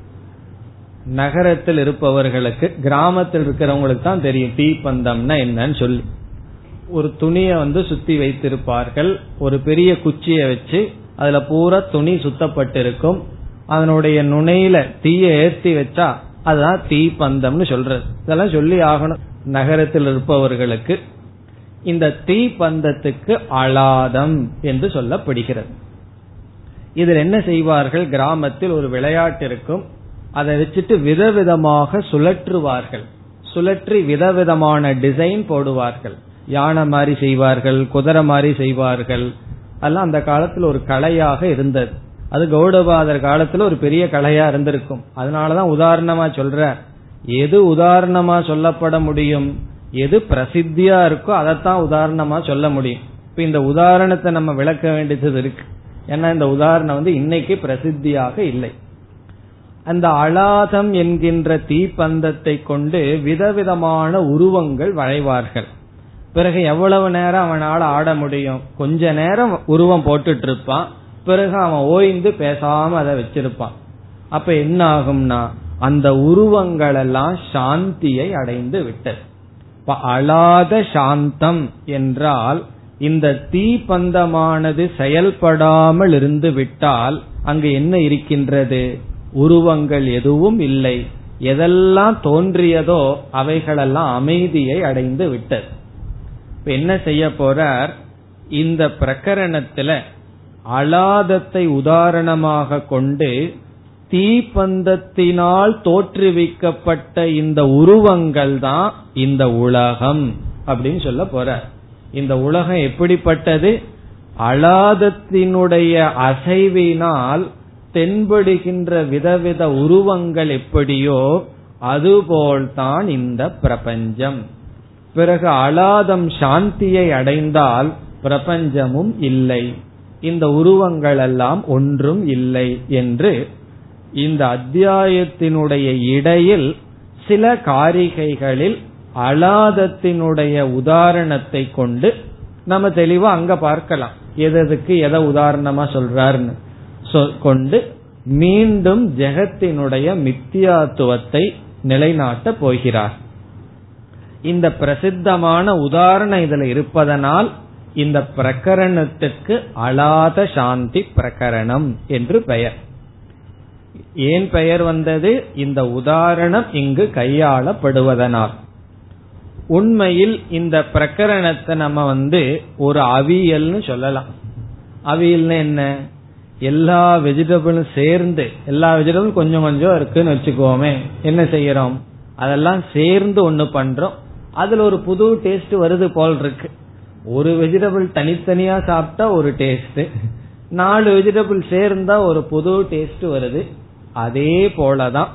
நகரத்தில் இருப்பவர்களுக்கு கிராமத்தில் இருக்கிறவங்களுக்கு தான் தெரியும் தீப்பந்தம்னா என்னன்னு சொல்லி. ஒரு துணியை வந்து சுத்தி வைத்திருப்பார்கள். ஒரு பெரிய குச்சியை வச்சு அதுல பூரா துணி சுத்தப்பட்டிருக்கும். அதனுடைய நுனையில தீய ஏற்றி வச்சா அதுதான் தீப்பந்தம்னு சொல்றது. இதெல்லாம் சொல்லி ஆகணும். நகரத்தில் இருப்பவர்களுக்கு இந்த தீப்பந்தத்துக்கு அலாதம் என்று சொல்லப்படுகிறது. இதில் என்ன செய்வார்கள்? கிராமத்தில் ஒரு விளையாட்டு இருக்கும். அதை வச்சுட்டு விதவிதமாக சுழற்றுவார்கள். சுழற்றி விதவிதமான டிசைன் போடுவார்கள். யானை மாதிரி செய்வார்கள் குதிரை மாதிரி செய்வார்கள். அதெல்லாம் அந்த காலத்தில் ஒரு கலையாக இருந்தது. அது கௌடபாதர் காலத்துல ஒரு பெரிய கலையா இருந்திருக்கும். அதனாலதான் உதாரணமா சொல்ற எது உதாரணமா சொல்லப்பட முடியும்? எது பிரசித்தியா இருக்கோ அதைத்தான் உதாரணமா சொல்ல முடியும். இப்ப இந்த உதாரணத்தை நம்ம விளக்க வேண்டியது இருக்கு. ஏன்னா இந்த உதாரணம் வந்து இன்னைக்கு பிரசித்தியாக இல்லை. அந்த அலாதம் என்கின்ற தீப்பந்தத்தை கொண்டு விதவிதமான உருவங்கள் வரைவார்கள் பிறகு எவ்வளவு நேரம் அவனால் ஆட முடியும்? கொஞ்ச நேரம் உருவம் போட்டுட்டு இருப்பான் பிறகு அவன் ஓய்ந்து பேசாம அதை வச்சிருப்பான். அப்ப என்ன ஆகும்னா அந்த உருவங்கள் எல்லாம் சாந்தியை அடைந்து விட்டது. இப்ப அலாத சாந்தம் என்றால் இந்த தீப்பந்தமானது செயல்படாமல் இருந்து விட்டால் அங்கு என்ன இருக்கின்றது? உருவங்கள் எதுவும் இல்லை. எதெல்லாம் தோன்றியதோ அவைகளெல்லாம் அமைதியை அடைந்து விட்டது. இப்ப என்ன செய்ய போறார்? இந்த பிரகரணத்துல அலாதத்தை உதாரணமாக கொண்டு தீப்பந்தத்தினால் தோற்றுவிக்கப்பட்ட இந்த உருவங்கள் தான் இந்த உலகம் அப்படின்னு சொல்ல போற இந்த உலகம் எப்படிப்பட்டது? அலாதத்தினுடைய அசைவினால் தென்படுகின்ற விதவித உருவங்கள் எப்படியோ அதுபோல்தான் இந்த பிரபஞ்சம். பிறகு அலாதம் சாந்தியை அடைந்தால் பிரபஞ்சமும் இல்லை. இந்த உருவங்கள் எல்லாம் ஒன்றும் இல்லை என்று இந்த அத்தியாயத்தினுடைய இடையில் சில காரிகைகளில் அலாதத்தினுடைய உதாரணத்தை கொண்டு நம்ம தெளிவா அங்க பார்க்கலாம். எதற்கு எதை உதாரணமா சொல்றாருன்னு. கொண்டு மீண்டும் ஜெகத்தினுடைய மித்தியாத்துவத்தை நிலைநாட்ட போகிறார். இந்த பிரசித்தமான உதாரணம் இதுல இருப்பதனால் இந்த பிரகரணத்துக்கு அலாத சாந்தி பிரகரணம் என்று பெயர். ஏன் பெயர் வந்தது? இந்த உதாரணம் இங்கு கையாளப்படுவதனால். உண்மையில் இந்த பிரகரணத்தை நம்ம வந்து ஒரு அவியல்னு சொல்லலாம். அவியல்னு என்ன? எல்லா வெஜிடபிளும் சேர்ந்து எல்லா வெஜிடபிளும் கொஞ்சம் கொஞ்சம் இருக்குன்னு வச்சுக்கோமே. என்ன செய்யறோம்? அதெல்லாம் சேர்ந்து ஒண்ணு பண்றோம். அதுல ஒரு புது டேஸ்ட் வருது போல் இருக்கு. ஒரு வெஜிடபிள் தனித்தனியா சாப்பிட்டா ஒரு டேஸ்ட் நாலு வெஜிடபிள் சேர்ந்தா ஒரு புது டேஸ்ட் வருது. அதே போலதான்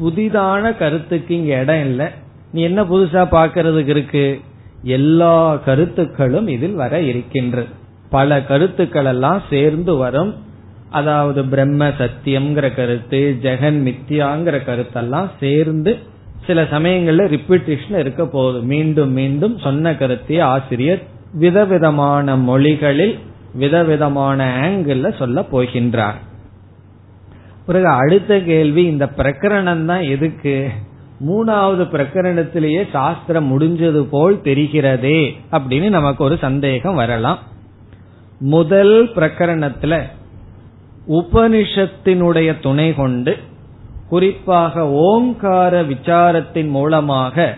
புதிதான கருத்துக்கு இங்க இடம் இல்லை. நீ என்ன புதுசா பாக்கிறதுக்கு இருக்கு? எல்லா கருத்துக்களும் இதில் வர இருக்கின்றது பல கருத்துக்கள் எல்லாம் சேர்ந்து வரும். அதாவது பிரம்ம சத்தியம்ங்கிற கருத்து ஜெகன் மித்யாங்கிற கருத்தெல்லாம் சேர்ந்து சில சமயங்கள்ல ரிப்பீட்டேஷன் இருக்க போகுது. மீண்டும் மீண்டும் சொன்ன கருத்தையே ஆசிரியர் விதவிதமான மொழிகளில் விதவிதமான ஆங்கிள் சொல்ல போகின்றார். பிறகு அடுத்த கேள்வி இந்த பிரகரணம் தான் எதுக்கு? மூணாவது பிரகரணத்திலேயே சாஸ்திரம் முடிஞ்சது போல் தெரிகிறதே அப்படின்னு நமக்கு ஒரு சந்தேகம் வரலாம். முதல் பிரகரணத்துல உபனிஷத்தினுடைய துணை கொண்டு குறிப்பாக ஓங்கார விசாரத்தின் மூலமாக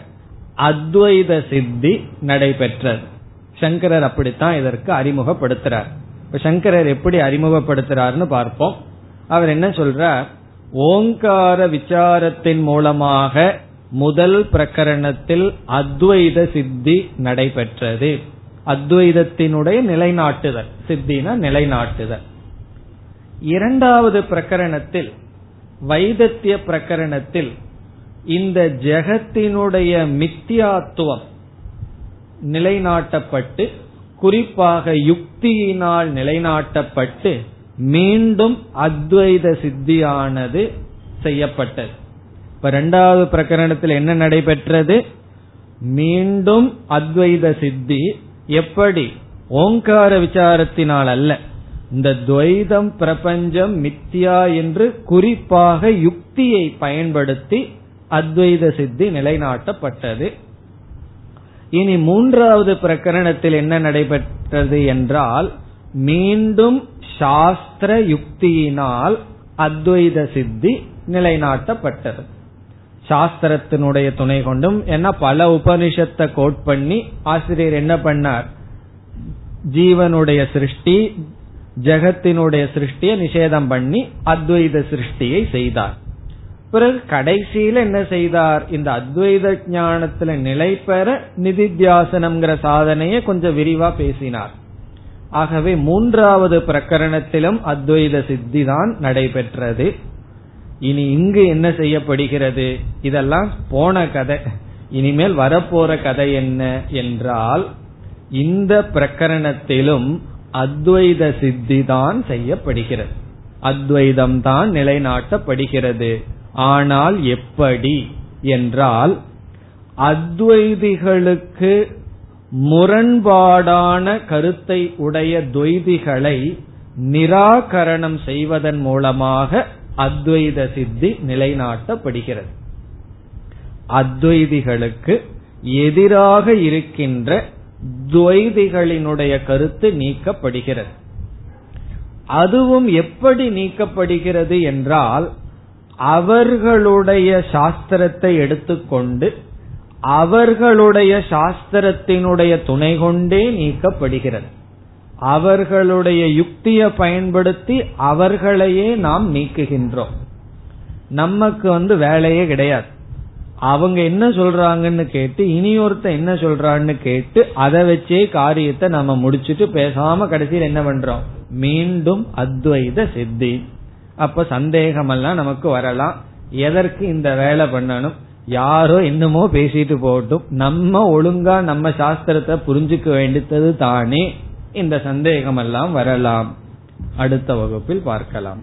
அத்வைத சித்தி நடைபெற்றது. சங்கரர் அப்படித்தான் இதற்கு அறிமுகப்படுத்துறார். இப்ப சங்கரர் எப்படி அறிமுகப்படுத்துறாருன்னு பார்ப்போம். அவர் என்ன சொல்றார்? ஓங்கார விசாரத்தின் மூலமாக முதல் பிரகரணத்தில் அத்வைத சித்தி நடைபெற்றது. அத்வைதத்தினுடைய நிலைநாட்டுதல். சித்தினா நிலைநாட்டுதல். இரண்டாவது பிரகரணத்தில் வைதத்திய பிரகரணத்தில் இந்த ஜெகத்தினுடைய மித்தியாத்துவம் நிலைநாட்டப்பட்டு குறிப்பாக யுக்தியினால் நிலைநாட்டப்பட்டு மீண்டும் அத்வைத சித்தியானது செய்யப்பட்டது. இப்ப இரண்டாவது பிரகரணத்தில் என்ன நடைபெற்றது? மீண்டும் அத்வைத சித்தி எப்படி? ஓங்கார விசாரத்தினால் அல்ல. இந்த துவைதம் பிரபஞ்சம் மித்தியா என்று குறிப்பாக யுக்தியை பயன்படுத்தி அத்வைத சித்தி நிலைநாட்டப்பட்டது. இனி மூன்றாவது பிரகரணத்தில் என்ன நடைபெற்றது என்றால் மீண்டும் சாஸ்திர யுக்தியினால் அத்வைத சித்தி நிலைநாட்டப்பட்டது. சாஸ்திரத்தினுடைய துணை கொண்டும் என்ன பல உபனிஷத்தை கோட் பண்ணி ஆசிரியர் என்ன பண்ணார்? ஜீவனுடைய சிருஷ்டி ஜெகத்தினுடைய சிருஷ்டியை நிஷேதம் பண்ணி அத்வைத சிருஷ்டியை செய்தார். பிறகு கடைசியில என்ன செய்தார்? இந்த அத்வைத ஞானத்துல நிலை பெற நிதித்தியாசனம்ங்கிற சாதனையை கொஞ்சம் விரிவா பேசினார். ஆகவே மூன்றாவது பிரகரணத்திலும் அத்வைத சித்தி தான் நடைபெற்றது. இனி இங்கு என்ன செய்யப்படுகிறது? இதெல்லாம் போன கதை. இனிமேல் வரப்போற கதை என்ன என்றால் இந்த பிரகரணத்திலும் அத்வைத சித்தி தான் செய்யப்படுகிறது. அத்வைதம் தான் நிலைநாட்டப்படுகிறது. ஆனால் எப்படி என்றால் அத்வைதிகளுக்கு முரண்பாடான கருத்தை உடைய துவைதிகளை நிராகரணம் செய்வதன் மூலமாக அத்வைத சித்தி நிலைநாட்டப்படுகிறது. அத்வைதிகளுக்கு எதிராக இருக்கின்ற துவைதிகளினுடைய கருத்து நீக்கப்படுகிறது. அதுவும் எப்படி நீக்கப்படுகிறது என்றால் அவர்களுடைய சாஸ்திரத்தை எடுத்துக்கொண்டு அவர்களுடைய சாஸ்திரத்தினுடைய துணை கொண்டே நீக்கப்படுகிறது. அவர்களுடைய யுக்தியை பயன்படுத்தி அவர்களையே நாம் நீக்குகின்றோம். நமக்கு வந்து வேலையே கிடையாது. அவங்க என்ன சொல்றாங்கன்னு கேட்டு இனி ஒருத்த என்ன சொல்றான்னு கேட்டு அதை வச்சே காரியத்தை நம்ம முடிச்சுட்டு பேசாம கடைசியில் என்ன பண்றோம்? மீண்டும் அத்வைத சித்தி. அப்ப சந்தேகம் எல்லாம் நமக்கு வரலாம். எதற்கு இந்த வேலை பண்ணணும்? யாரோ என்னமோ பேசிட்டு போகட்டும். நம்ம ஒழுங்கா நம்ம சாஸ்திரத்தை புரிஞ்சுக்க வேண்டியது தானே. இந்த சந்தேகம் எல்லாம் வரலாம். அடுத்த வகுப்பில் பார்க்கலாம்.